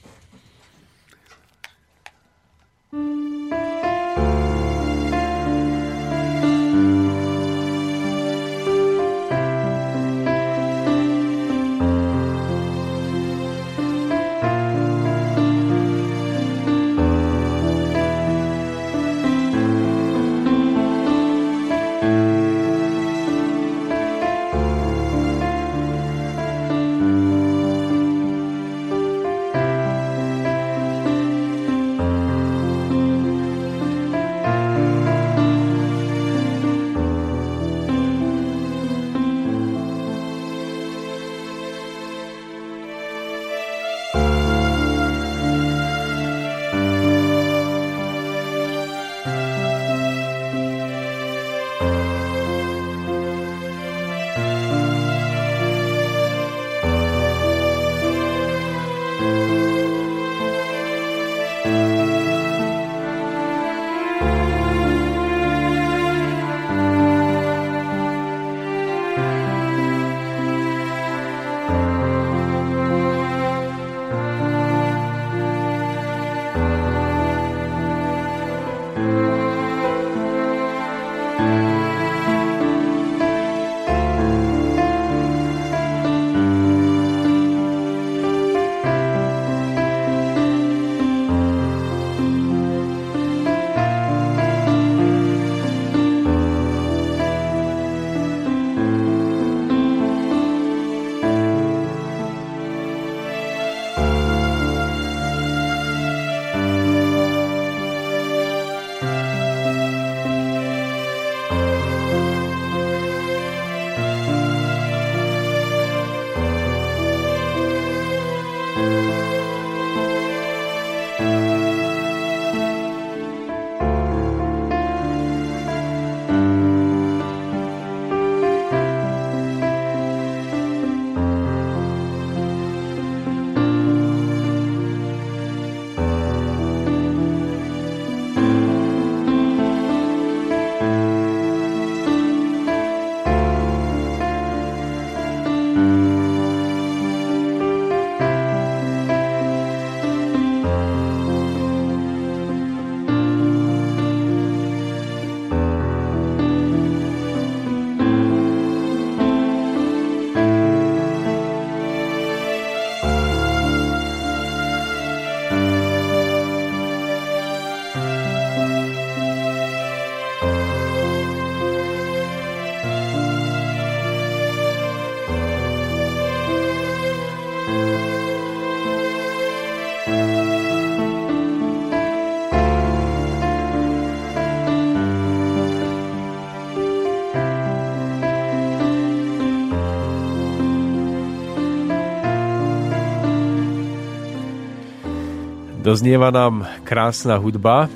Doznieva nám krásna hudba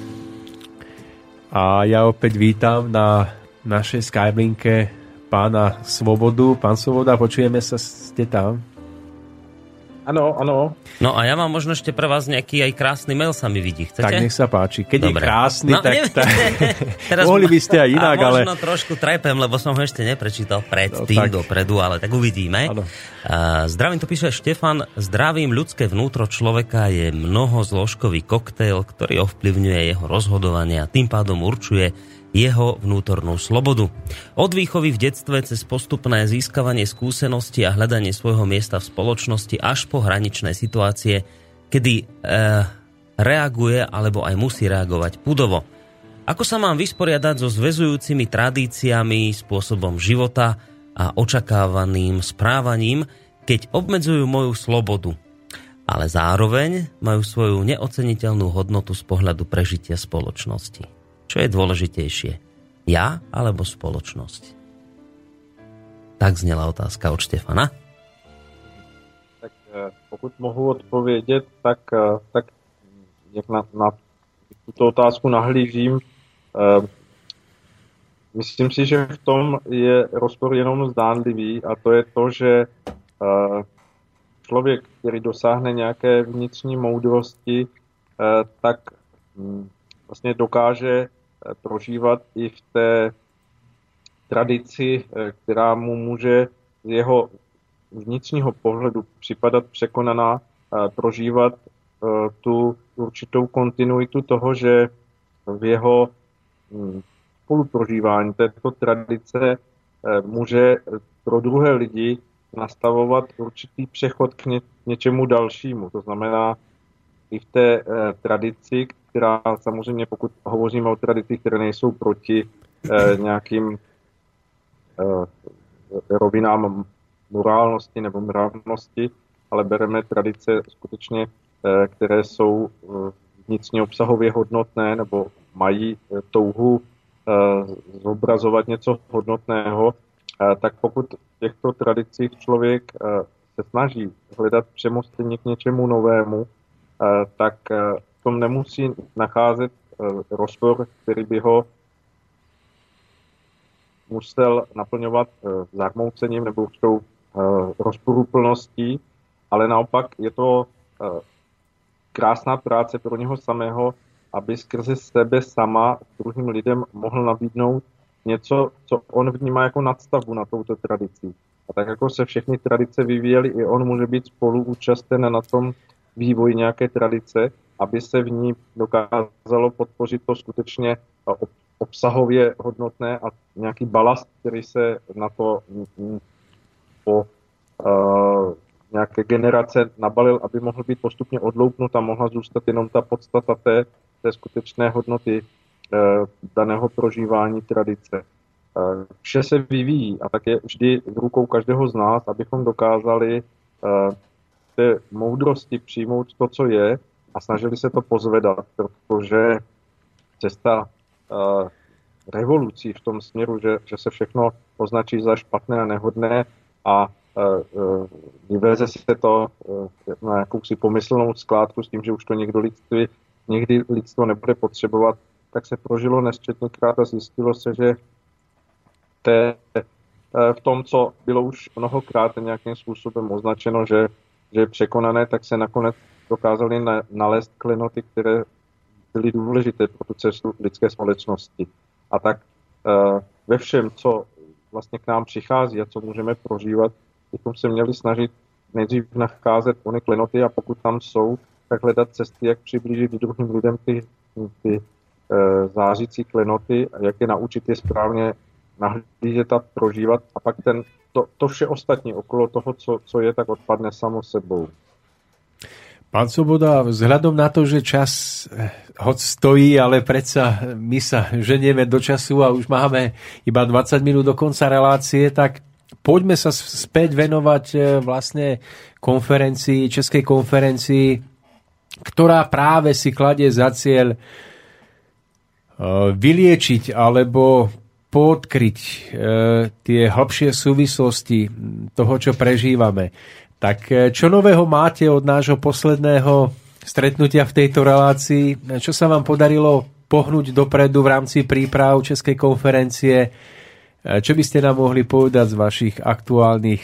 a ja opäť vítam na našej Skyblinke pána Svobodu. Pán Svoboda, počujeme sa, ste tam? Ano, ano. No a ja mám možno ešte pre vás nejaký aj krásny mail sa mi vidí. Chcete? Tak nech sa páči. Keď Dobre. je krásny, no, tak, tak (laughs) teraz mohli by ste aj inak, a ale... možno trošku trepem, lebo som ho ešte neprečítal predtým no, dopredu, ale tak uvidíme. Ano. Uh, zdravím, to píše Štefan. Zdravím, ľudské vnútro človeka je mnohozložkový koktejl, ktorý ovplyvňuje jeho rozhodovanie a tým pádom určuje jeho vnútornú slobodu. Od výchovy v detstve cez postupné získavanie skúsenosti a hľadanie svojho miesta v spoločnosti až po hraničné situácie, kedy e, reaguje alebo aj musí reagovať pudovo. Ako sa mám vysporiadať so zväzujúcimi tradíciami, spôsobom života a očakávaným správaním, keď obmedzujú moju slobodu, ale zároveň majú svoju neoceniteľnú hodnotu z pohľadu prežitia spoločnosti. Čo je dôležitejšie? Ja alebo spoločnosť? Tak znela otázka od Štefana. Tak eh, pokud mohu odpovědět, tak, eh, tak jak na, na tuto otázku nahlížím, eh, myslím si, že v tom je rozpor jenom zdánlivý a to je to, že člověk, který dosáhne nějaké vnitřní moudrosti, tak hm, vlastně dokáže prožívat i v té tradici, eh, která mu může z jeho vnitřního pohledu připadat překonaná, prožívat eh, tu určitou kontinuitu toho, že v jeho hm, spoluprožívání této tradice může pro druhé lidi nastavovat určitý přechod k ně, něčemu dalšímu. To znamená, i v té tradici, která samozřejmě, pokud hovoříme o tradicích, které nejsou proti eh, nějakým eh, rovinám morálnosti nebo mravnosti, ale bereme tradice skutečně, eh, které jsou eh, vnitřně obsahově hodnotné nebo mají eh, touhu eh, zobrazovat něco hodnotného, eh, tak pokud v těchto tradicích člověk eh, se snaží hledat přemostění k něčemu novému, tak eh, tom nemusí nacházet eh, rozpor, který by ho musel naplňovat eh, zarmoucením nebo určitou eh, rozporuplností, ale naopak je to krásná práce pro něho samého, aby skrze sebe sama druhým lidem mohl nabídnout něco, co on vnímá jako nadstavbu na touto tradici. A tak jako se všechny tradice vyvíjely, i on může být spoluúčasten na tom vývoji nějaké tradice aby se v ní dokázalo podpořit to skutečně obsahově hodnotné a nějaký balast, který se na to po uh, nějaké generace nabalil, aby mohl být postupně odloupnut a mohla zůstat jenom ta podstata té, té skutečné hodnoty uh, daného prožívání tradice. Vše se vyvíjí a tak je vždy v rukou každého z nás, abychom dokázali té moudrosti přijmout to, co je a snažili se to pozvedat, protože cesta uh, revolucí v tom směru, že, že se všechno označí za špatné a nehodné a vyveze se to na jakousi pomyslnou skládku s tím, že už to někdo lidství, někdy lidstvo nebude potřebovat, tak se prožilo nesčetněkrát a zjistilo se, že té, v tom, co bylo už mnohokrát nějakým způsobem označeno, že, že překonané, tak se nakonec dokázali na, nalézt klenoty, které byly důležité pro tu cestu lidské společnosti. A tak uh, ve všem, co vlastně k nám přichází a co můžeme prožívat, bychom se měli snažit nejdřív nacházet ony klenoty a pokud tam jsou, tak hledat cesty, jak přiblížit druhým lidem ty, ty uh, zářící klenoty a jak je naučit je správně nahlížet a prožívat a pak ten, to, to vše ostatní okolo toho, co, co je, tak odpadne samo sebou. Pán Soboda, vzhľadom na to, že čas eh, hoď stojí, ale predsa my sa ženieme do času a už máme iba 20 minút do konca relácie, tak poďme sa späť venovať eh, vlastne konferencii, Českej konferencii, ktorá práve si kladie za cieľ eh, vyliečiť alebo podkryť tie hlbšie súvislosti toho, čo prežívame. Tak e, čo nového máte od nášho posledného stretnutia v tejto relácii? Čo sa vám podarilo pohnúť dopredu v rámci príprav Českej konferencie? E, čo by ste nám mohli povedať z vašich aktuálnych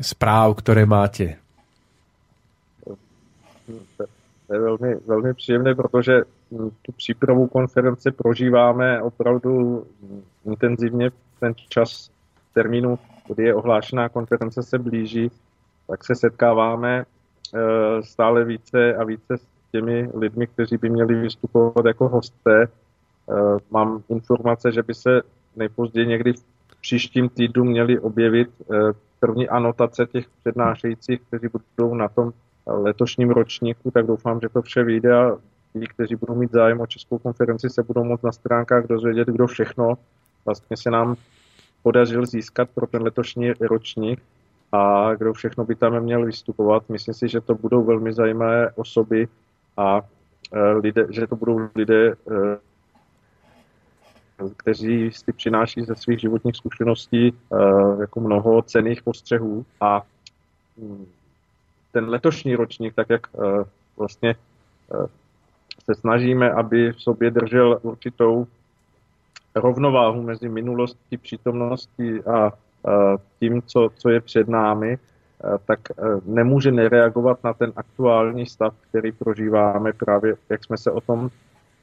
správ, ktoré máte? To je velmi, velmi příjemné, protože tu přípravu konference prožíváme opravdu intenzivně. Ten čas termínu, kdy je ohlášená konference, se blíží tak se setkáváme eh, stále více a více s těmi lidmi, kteří by měli vystupovat jako hosté. Eh, mám informace, že by se nejpozději někdy v příštím týdnu měli objevit eh, první anotace těch přednášejících, kteří budou na tom letošním ročníku, tak doufám, že to vše vyjde a ti, kteří budou mít zájem o Českou konferenci, se budou moct na stránkách dozvědět, kdo všechno vlastně se nám podařil získat pro ten letošní ročník a kdo všechno by tam měl vystupovat. Myslím si, že to budou velmi zajímavé osoby a e, lidé, že to budou lidé, e, kteří si přináší ze svých životních zkušeností e, jako mnoho cených postřehů a mm, ten letošní ročník, tak jak vlastně se snažíme, aby v sobě držel určitou rovnováhu mezi minulostí, přítomností a tím, co, co je před námi, tak nemůže nereagovat na ten aktuální stav, který prožíváme právě, jak jsme se o tom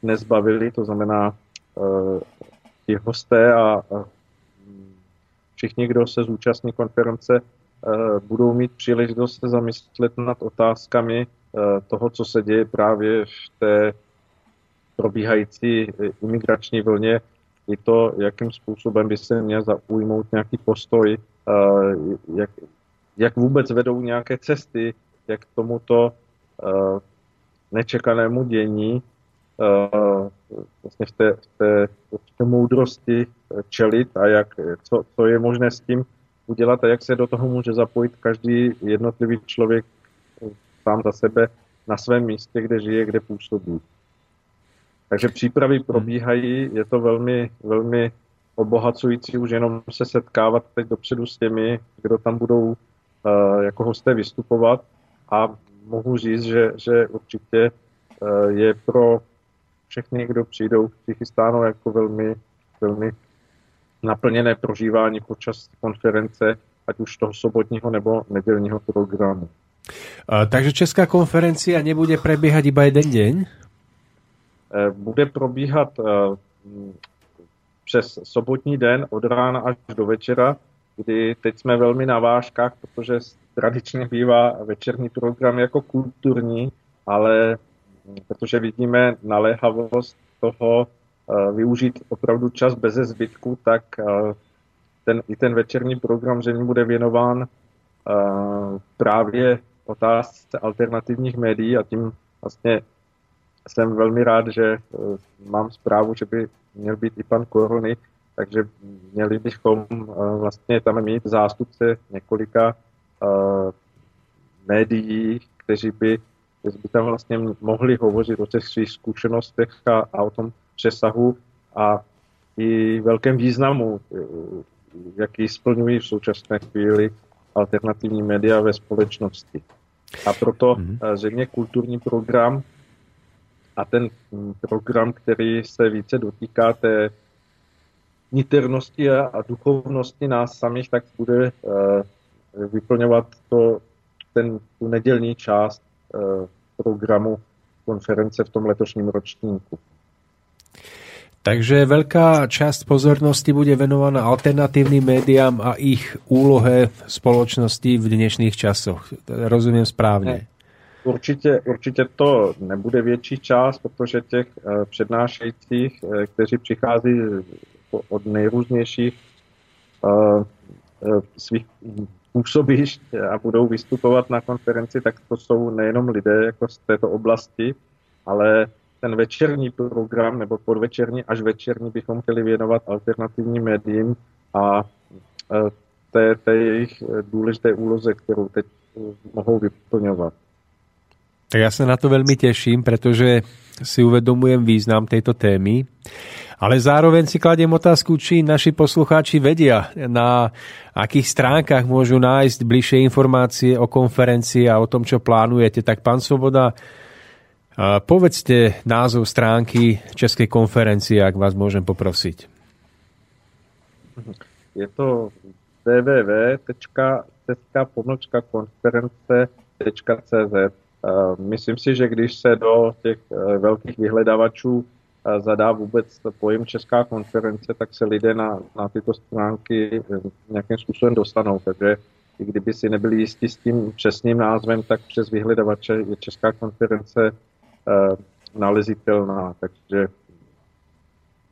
nezbavili, to znamená ti hosté a všichni, kdo se zúčastní konference, budou mít příležitost se zamyslet nad otázkami toho, co se děje právě v té probíhající imigrační vlně i to, jakým způsobem by se měl zaujmout nějaký postoj, eh, jak, jak vůbec vedou nějaké cesty, jak tomuto eh, nečekanému dění eh, vlastně v té, v té, v té moudrosti čelit a jak, co, co je možné s tím udělat a jak se do toho může zapojit každý jednotlivý člověk sám za sebe na svém místě, kde žije, kde působí. Takže přípravy hmm. probíhají, je to velmi, velmi obohacující už jenom se setkávat teď dopředu s těmi, kdo tam budou uh, jako hosté vystupovat a mohu říct, že, že určitě uh, je pro všechny, kdo přijdou, přichystáno jako velmi, velmi naplněné prožívání počas konference, ať už toho sobotního nebo nedělního programu. Takže Česká konferencia nebude prebiehať iba jeden deň? Eh, bude probíhat eh, přes sobotní den od rána až do večera, kdy teď jsme velmi na vážkách, protože tradičně bývá večerní program jako kulturní, ale protože vidíme naléhavost toho eh, využít opravdu čas bez zbytku, tak ten, i ten večerní program že bude věnován právě otázce alternativních médií a tím vlastně jsem velmi rád, že eh, mám zprávu, že by měl být i pan Korony, takže měli bychom eh, vlastně tam mít zástupce několika uh, médií, kteří by, kteří by tam vlastně mohli hovořit o těch svých zkušenostech a, a o tom přesahu a i velkém významu, jaký splňují v současné chvíli alternativní média ve společnosti. A proto mm-hmm. zřejmě kulturní program a ten mm, program, který se více dotýká té niternosti a, duchovnosti nás samých, tak bude uh, vyplňovat to, ten, tu nedělní část uh, programu konference v tom letošním ročníku. Takže veľká časť pozornosti bude venovaná alternatívnym médiám a ich úlohe spoločnosti v dnešných časoch. Rozumím správně. Určitě, určitě to nebude větší část, protože těch uh, přednášejících, uh, kteří přichází od nejrůznějších uh, svých působišť a budou vystupovat na konferenci, tak to jsou nejenom lidé jako z této oblasti, ale ten večerní program nebo podvečerní až večerní bychom chtěli věnovat alternativním médiím a té, té jejich důležité úloze, kterou teď mohou vyplňovat. Tak ja sa na to veľmi teším, pretože si uvedomujem význam tejto témy. Ale zároveň si kladiem otázku, či naši poslucháči vedia, na akých stránkach môžu nájsť bližšie informácie o konferencii a o tom, čo plánujete. Tak pán Svoboda, povedzte názov stránky Českej konferencie, ak vás môžem poprosiť. Je to www.cska-konference.cz Eh, myslím si, že když se do těch eh, velkých vyhledavačů eh, zadá vůbec pojem Česká konference, tak se lidé na, na tyto stránky nějakým způsobem dostanou. Takže i kdyby si nebyli jistí s tím přesným názvem, tak přes vyhledávače je Česká konference nalezitelná. Takže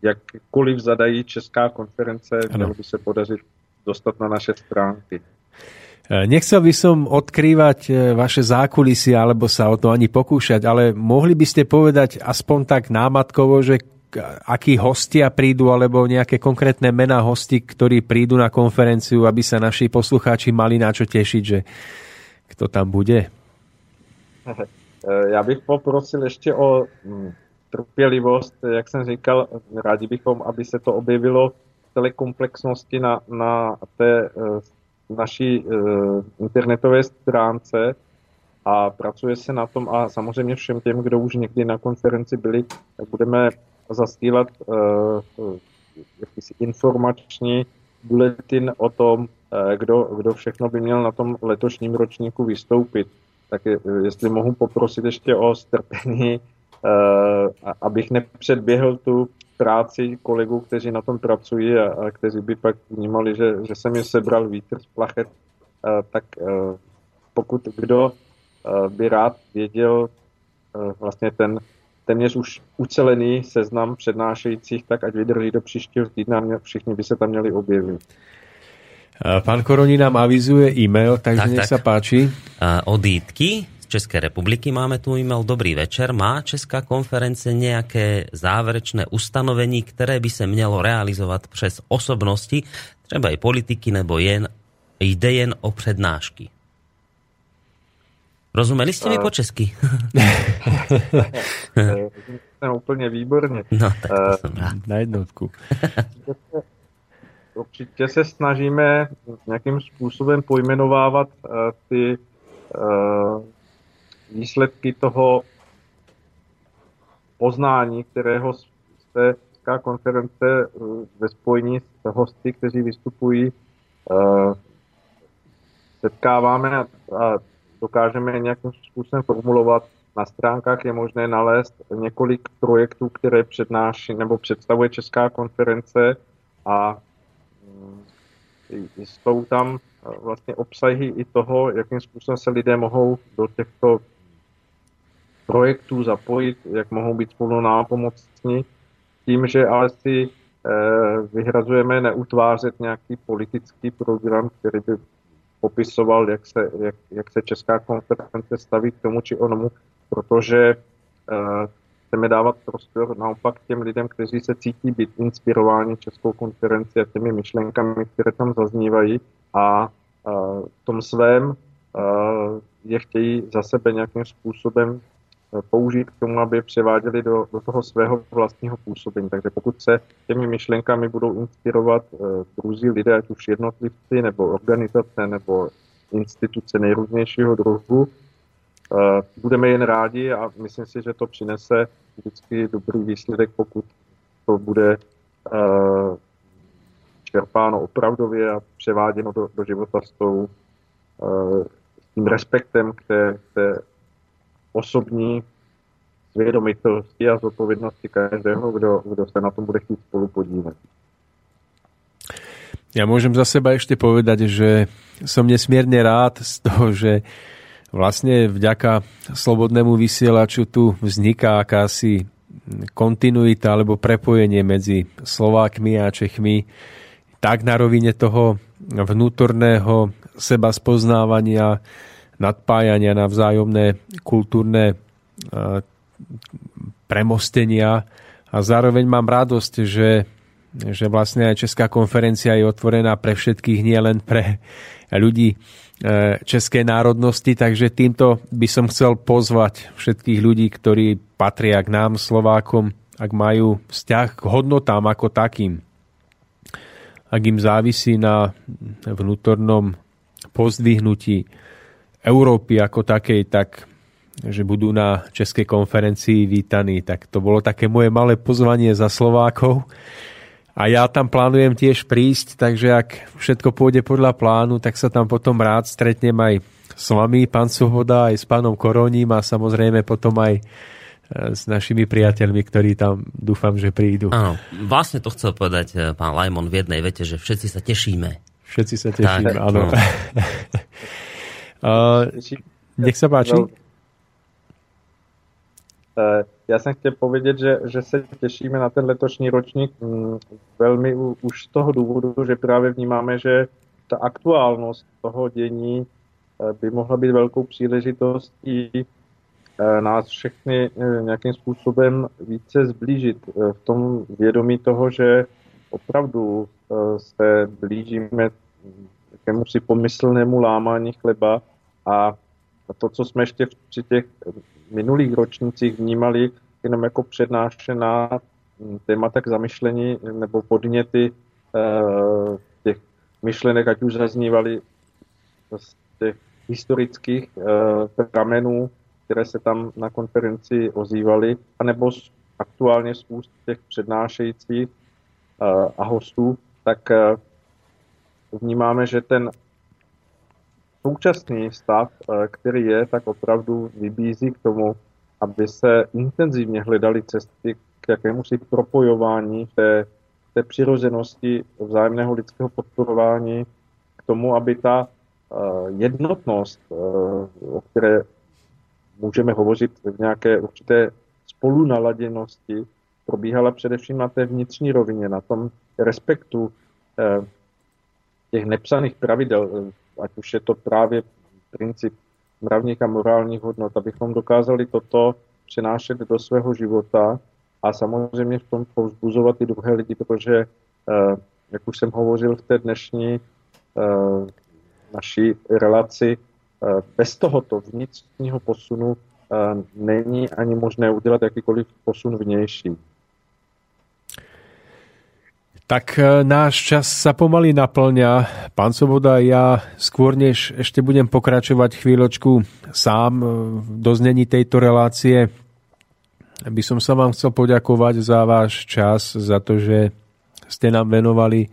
jakkoliv zadají Česká konference, mělo by se podařit dostat na naše stránky. E, nechcel by som odkrývať e, vaše zákulisy alebo sa o to ani pokúšať, ale mohli by ste povedať aspoň tak námatkovo, že akí hostia prídu alebo nejaké konkrétne mená hosti, ktorí prídu na konferenciu, aby sa naši poslucháči mali na čo tešiť, že kto tam bude? (laughs) já bych poprosil ještě o hm, trpělivost, jak jsem říkal, rádi bychom, aby se to objevilo v celé komplexnosti na, na té naší uh, internetové stránce a pracuje se na tom a samozřejmě všem těm, kdo už někdy na konferenci byli, budeme zastílat jakýsi informační bulletin o tom, kdo, kdo všechno by měl na tom letošním ročníku vystoupit. Tak je, jestli mohu poprosit ještě o strpení, uh, abych nepředběhl tu práci kolegů, kteří na tom pracují a, a kteří by pak vnímali, že, že jsem je sebral vítr z plachet, a, tak a, pokud kdo by rád věděl vlastně ten téměř už ucelený seznam přednášejících, tak ať vydrží do příštího týdna, všichni by se tam měli objevit. Pán Koroni nám avizuje e-mail, takže tak, nech tak. sa páči. Od Jítky České republiky máme tu e-mail Dobrý večer. Má Česká konference nějaké záverečné ustanovení, které by se mělo realizovat přes osobnosti, třeba i politiky, nebo jen, jde jen o přednášky? Rozumeli jste mi po česky? (laughs) (laughs) Jsem úplně výborně. No, tak to jsem rád. Na jednotku. (laughs) Určitě se snažíme nějakým způsobem pojmenovávat uh, ty uh, výsledky toho poznání, kterého z té konference eh, ve spojení s hosty, kteří vystupují, eh, setkáváme a, dokážeme nějakým způsobem formulovat. Na stránkách je možné nalézt několik projektů, které přednáší nebo představuje Česká konference a jsou tam eh, vlastně obsahy i toho, jakým způsobem se lidé mohou do těchto projektů zapojit, jak mohou být spolu nápomocní, tím, že ale si eh, vyhrazujeme neutvářet nějaký politický program, který by popisoval, jak se, jak, jak se Česká konference staví k tomu či onomu, protože eh, chceme dávat prostor naopak těm lidem, kteří se cítí být inspirováni Českou konferenci a těmi myšlenkami, které tam zaznívají a eh, v tom svém je chtějí za sebe nějakým způsobem použít k tomu, aby je převáděli do, do toho svého vlastního působení. Takže pokud se těmi myšlenkami budou inspirovat druzí lidé, ať už jednotlivci, nebo organizace, nebo instituce nejrůznějšího druhu. Budeme jen rádi a myslím si, že to přinese vždycky dobrý výsledek, pokud to bude čerpáno opravdově a převáděno do, do života s, tou, s tím respektem k té, k té osobní svědomitosti a zodpovědnosti každého, kdo, kdo se na tom bude chtít spolu podílet. Ja môžem za seba ešte povedať, že som nesmierne rád z toho, že vlastne vďaka slobodnému vysielaču tu vzniká akási kontinuita alebo prepojenie medzi Slovákmi a Čechmi. Tak na rovine toho vnútorného seba spoznávania, nadpájania na vzájomné kultúrne premostenia. A zároveň mám radosť, že, že vlastne aj Česká konferencia je otvorená pre všetkých, nie len pre ľudí českej národnosti, takže týmto by som chcel pozvať všetkých ľudí, ktorí patria k nám, Slovákom, ak majú vzťah k hodnotám ako takým, ak im závisí na vnútornom pozdvihnutí Európy ako takej, tak že budú na Českej konferencii vítaní. Tak to bolo také moje malé pozvanie za Slovákov. A ja tam plánujem tiež prísť, takže ak všetko pôjde podľa plánu, tak sa tam potom rád stretnem aj s vami, pán Svoboda, aj s pánom Koroním a samozrejme potom aj e, s našimi priateľmi, ktorí tam dúfam, že prídu. Áno, vlastne to chcel povedať e, pán Lajmon v jednej vete, že všetci sa tešíme. Všetci sa tešíme, tak, áno. No. (laughs) uh, nech sa páči. No, já jsem chtěl povědět, že, že se těšíme na ten letošní ročník mm, velmi už z toho důvodu, že právě vnímáme, že ta aktuálnost toho dění eh, by mohla být velkou příležitostí eh, nás všechny nějakým způsobem více zblížit v tom vědomí toho, že opravdu se blížíme jakému si pomyslnému lámání chleba a to, co jsme ještě při těch minulých ročnících vnímali jenom jako přednášená témata k zamyšlení nebo podněty eh, těch myšlenek, ať už zaznívaly z těch historických eh, pramenů, které se tam na konferenci ozývaly, anebo aktuálně z úst těch přednášejících eh, a hostů, tak vnímáme, že ten současný stav, eh, který je, tak opravdu vybízí k tomu, aby se intenzivně hledaly cesty k jakému si propojování té, té přirozenosti vzájemného lidského podporování, k tomu, aby ta eh, jednotnost, eh, o které můžeme hovořit v nějaké určité spolunaladěnosti, probíhala především na té vnitřní rovině, na tom respektu těch nepsaných pravidel, ať už je to právě princip mravních a morálních hodnot, abychom dokázali toto přenášet do svého života a samozřejmě v tom povzbuzovat i druhé lidi, protože, eh, jak už jsem hovořil v té dnešní eh, naší relaci, eh, bez tohoto vnitřního posunu není ani možné udělat jakýkoliv posun vnější. Tak e, náš čas sa pomaly naplňa. Pán Soboda, ja skôr než ešte budem pokračovať chvíľočku sám e, v doznení tejto relácie, by som sa vám chcel poďakovať za váš čas, za to, že ste nám venovali e,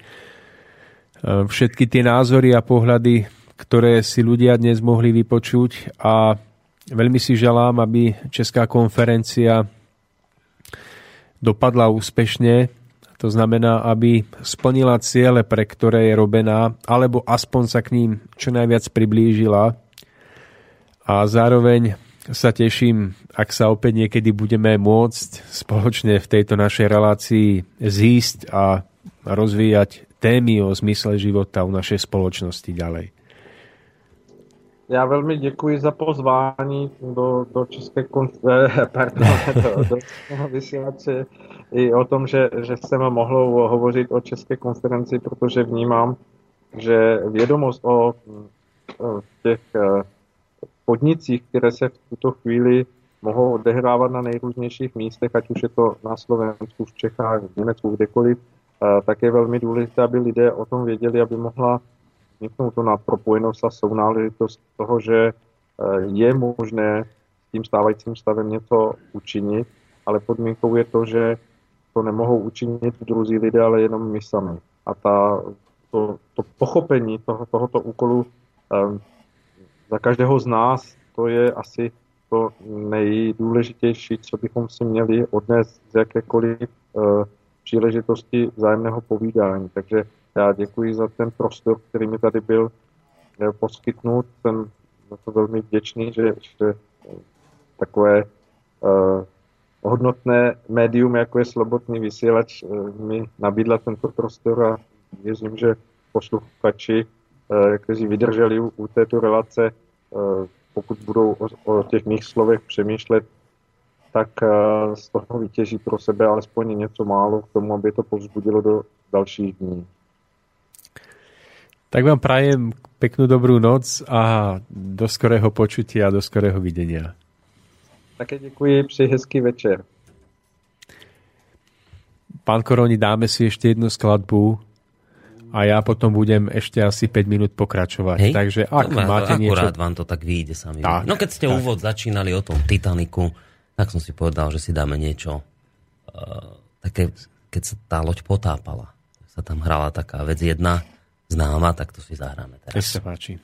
všetky tie názory a pohľady, ktoré si ľudia dnes mohli vypočuť a veľmi si želám, aby Česká konferencia dopadla úspešne to znamená, aby splnila ciele, pre ktoré je robená, alebo aspoň sa k ním čo najviac priblížila. A zároveň sa teším, ak sa opäť niekedy budeme môcť spoločne v tejto našej relácii zísť a rozvíjať témy o zmysle života u našej spoločnosti ďalej. Já velmi děkuji za pozvání do, do České konference, (laughs) eh, pardon, do, do vysílače i o tom, že, že jsem mohl hovořit o České konferenci, protože vnímám, že vědomost o, o těch eh, podnicích, které se v tuto chvíli mohou odehrávat na nejrůznějších místech, ať už je to na Slovensku, v Čechách, v Německu, kdekoliv, eh, tak je velmi důležité, aby lidé o tom věděli, aby mohla smítnout to na propojenost a sounáležitost toho, že je možné s tím stávajícím stavem něco učinit, ale podmínkou je to, že to nemohou učinit druzí lidé, ale jenom my sami. A ta, to, to pochopení toho, tohoto úkolu um, za každého z nás, to je asi to nejdůležitější, co bychom si měli odnést z jakékoliv uh, příležitosti vzájemného povídání. Takže já děkuji za ten prostor, který mi tady byl uh, poskytnut. Jsem za to velmi vděčný, že, že takové uh, hodnotné médium, jako je Slobodný vysílač, uh, mi nabídla tento prostor a věřím, že posluchači, uh, kteří vydrželi u, u této relace, uh, pokud budou o, o těch mých slovech přemýšlet, tak z toho vytěží pro sebe alespoň něco málo k tomu, aby to povzbudilo do dalších dní. Tak vám prajem peknú dobrú noc a do skorého počutia a do skorého videnia. Také děkuji, přeji hezký večer. Pán Koroni, dáme si ešte jednu skladbu a ja potom budem ešte asi 5 minút pokračovať. Hej? Takže ak no, máte akurát niečo... vám to tak vyjde sami. Tak, no keď ste tak. úvod začínali o tom Titaniku, tak som si povedal, že si dáme niečo uh, také, keď sa tá loď potápala. Sa tam hrala taká vec jedna známa, tak to si zahráme teraz. Nech sa páči.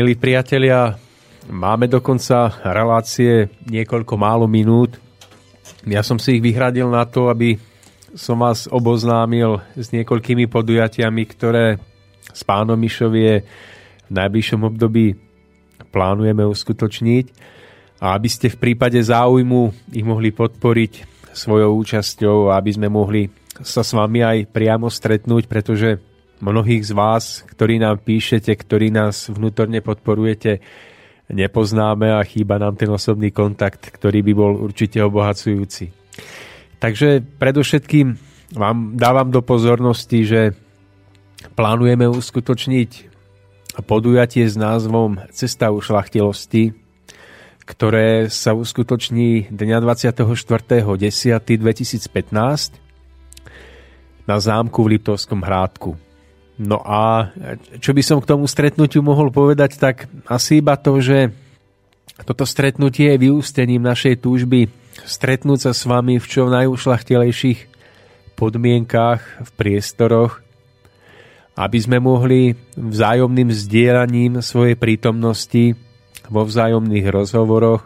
Milí priatelia, máme dokonca relácie niekoľko málo minút. Ja som si ich vyhradil na to, aby som vás oboznámil s niekoľkými podujatiami, ktoré s pánom Mišovie v najbližšom období plánujeme uskutočniť a aby ste v prípade záujmu ich mohli podporiť svojou účasťou a aby sme mohli sa s vami aj priamo stretnúť, pretože mnohých z vás, ktorí nám píšete, ktorí nás vnútorne podporujete, nepoznáme a chýba nám ten osobný kontakt, ktorý by bol určite obohacujúci. Takže predovšetkým vám dávam do pozornosti, že plánujeme uskutočniť podujatie s názvom Cesta ušlachtilosti, ktoré sa uskutoční dňa 24.10.2015 na zámku v Liptovskom hrádku. No a čo by som k tomu stretnutiu mohol povedať, tak asi iba to, že toto stretnutie je vyústením našej túžby stretnúť sa s vami v čo najušlachtilejších podmienkách, v priestoroch, aby sme mohli vzájomným zdieľaním svojej prítomnosti vo vzájomných rozhovoroch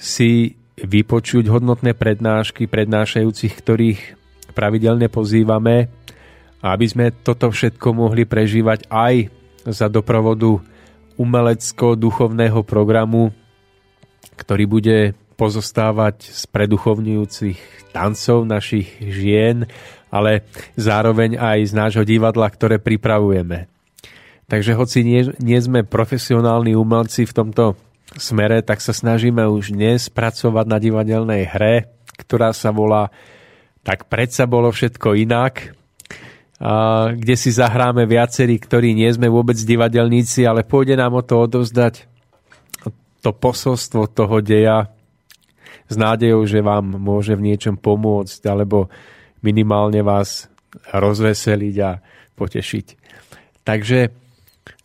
si vypočuť hodnotné prednášky prednášajúcich, ktorých pravidelne pozývame, aby sme toto všetko mohli prežívať aj za doprovodu umelecko-duchovného programu, ktorý bude pozostávať z preduchovňujúcich tancov našich žien, ale zároveň aj z nášho divadla, ktoré pripravujeme. Takže hoci nie, nie sme profesionálni umelci v tomto smere, tak sa snažíme už dnes pracovať na divadelnej hre, ktorá sa volá Tak predsa bolo všetko inak, a kde si zahráme viacerí, ktorí nie sme vôbec divadelníci, ale pôjde nám o to odovzdať to posolstvo toho deja s nádejou, že vám môže v niečom pomôcť alebo minimálne vás rozveseliť a potešiť. Takže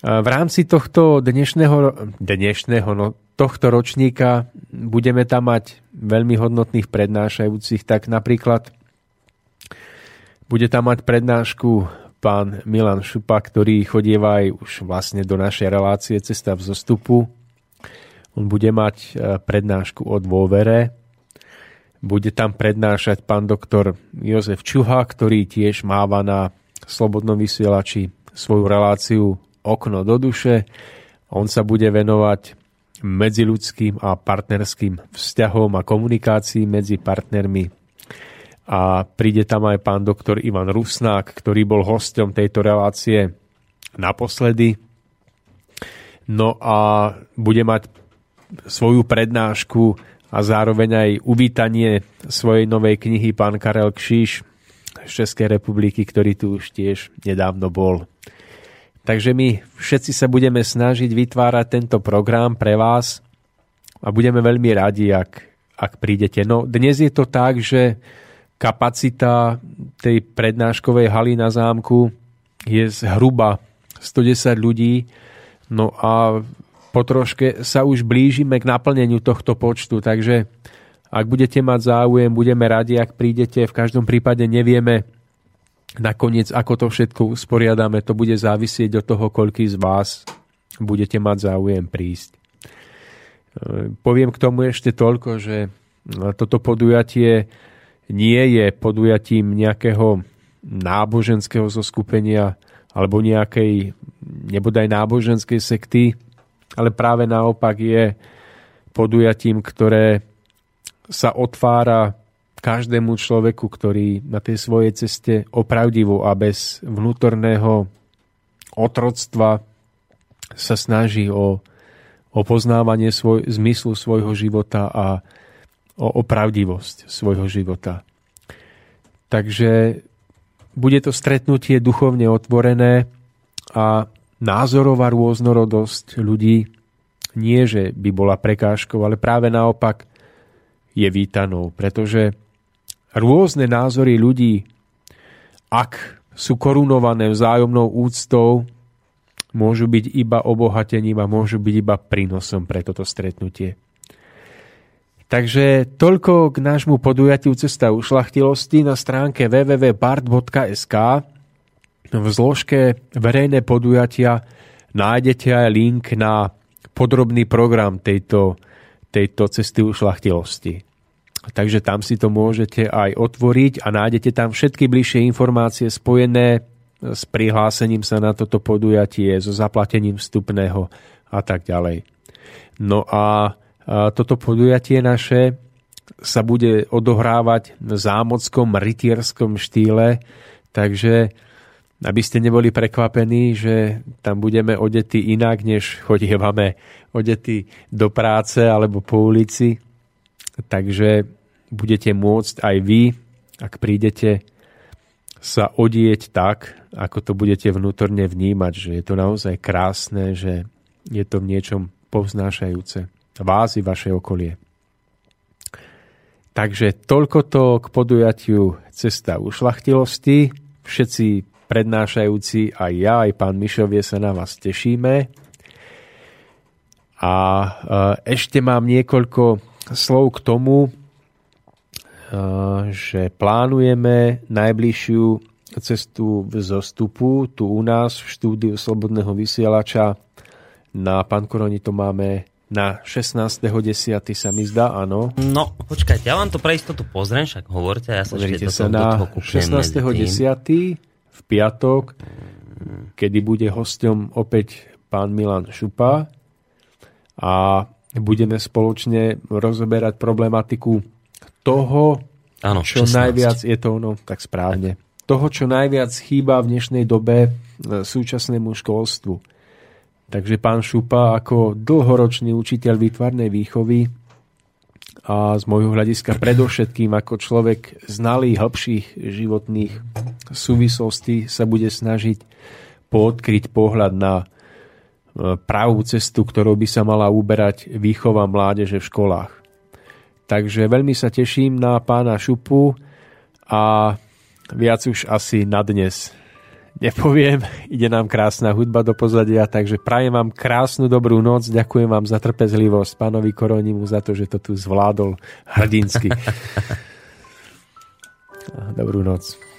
v rámci tohto dnešného, dnešného no, tohto ročníka budeme tam mať veľmi hodnotných prednášajúcich, tak napríklad bude tam mať prednášku pán Milan Šupa, ktorý chodieva aj už vlastne do našej relácie Cesta v zostupu. On bude mať e, prednášku o dôvere. Bude tam prednášať pán doktor Jozef Čuha, ktorý tiež máva na Slobodnom vysielači svoju reláciu Okno do duše. On sa bude venovať medziludským a partnerským vzťahom a komunikácii medzi partnermi. A príde tam aj pán doktor Ivan Rusnák, ktorý bol hostom tejto relácie naposledy. No a bude mať svoju prednášku a zároveň aj uvítanie svojej novej knihy pán Karel Kšíš z Českej republiky, ktorý tu už tiež nedávno bol. Takže my všetci sa budeme snažiť vytvárať tento program pre vás a budeme veľmi radi, ak, ak prídete. No dnes je to tak, že kapacita tej prednáškovej haly na zámku je zhruba 110 ľudí, no a po troške sa už blížime k naplneniu tohto počtu, takže ak budete mať záujem, budeme radi, ak prídete. V každom prípade nevieme, nakoniec, ako to všetko usporiadame, to bude závisieť od toho, koľký z vás budete mať záujem prísť. E, poviem k tomu ešte toľko, že toto podujatie nie je podujatím nejakého náboženského zoskupenia alebo nejakej nebodaj náboženskej sekty, ale práve naopak je podujatím, ktoré sa otvára každému človeku, ktorý na tej svojej ceste opravdivo a bez vnútorného otroctva sa snaží o, o poznávanie svoj, zmyslu svojho života a o opravdivosť svojho života. Takže bude to stretnutie duchovne otvorené a názorová rôznorodosť ľudí nie, že by bola prekážkou, ale práve naopak je vítanou, pretože rôzne názory ľudí, ak sú korunované vzájomnou úctou, môžu byť iba obohatením a môžu byť iba prínosom pre toto stretnutie. Takže toľko k nášmu podujatiu Cesta ušlachtilosti na stránke www.bart.sk. V zložke verejné podujatia nájdete aj link na podrobný program tejto, tejto cesty ušlachtilosti. Takže tam si to môžete aj otvoriť a nájdete tam všetky bližšie informácie spojené s prihlásením sa na toto podujatie, so zaplatením vstupného a tak ďalej. No a toto podujatie naše sa bude odohrávať v zámockom rytierskom štýle, takže aby ste neboli prekvapení, že tam budeme odetí inak, než chodievame odetí do práce alebo po ulici. Takže budete môcť aj vy, ak prídete, sa odieť tak, ako to budete vnútorne vnímať, že je to naozaj krásne, že je to v niečom povznášajúce vás i vaše okolie. Takže toľko to k podujatiu Cesta ušlachtilosti. Všetci prednášajúci, aj ja, aj pán Mišovie sa na vás tešíme. A e, ešte mám niekoľko slov k tomu, e, že plánujeme najbližšiu cestu v zostupu tu u nás v štúdiu Slobodného vysielača. Na Pankoroni to máme na 16.10. sa mi zdá, áno. No, počkajte, ja vám to pre istotu pozriem, však hovorte, ja sa Pozrite sa na 16.10. v piatok, kedy bude hosťom opäť pán Milan Šupa a budeme spoločne rozoberať problematiku toho, Áno, čo 16. najviac je to ono, tak správne, toho, čo najviac chýba v dnešnej dobe e, súčasnému školstvu Takže pán Šupa ako dlhoročný učiteľ výtvarnej výchovy a z môjho hľadiska predovšetkým ako človek znalý hĺbších životných súvislostí sa bude snažiť poodkryť pohľad na e, pravú cestu, ktorou by sa mala uberať výchova mládeže v školách. Takže veľmi sa teším na pána Šupu a viac už asi na dnes nepoviem. Ide nám krásna hudba do pozadia, takže prajem vám krásnu dobrú noc. Ďakujem vám za trpezlivosť, pánovi Koronimu, za to, že to tu zvládol hrdinsky. (laughs) Dobrú noc.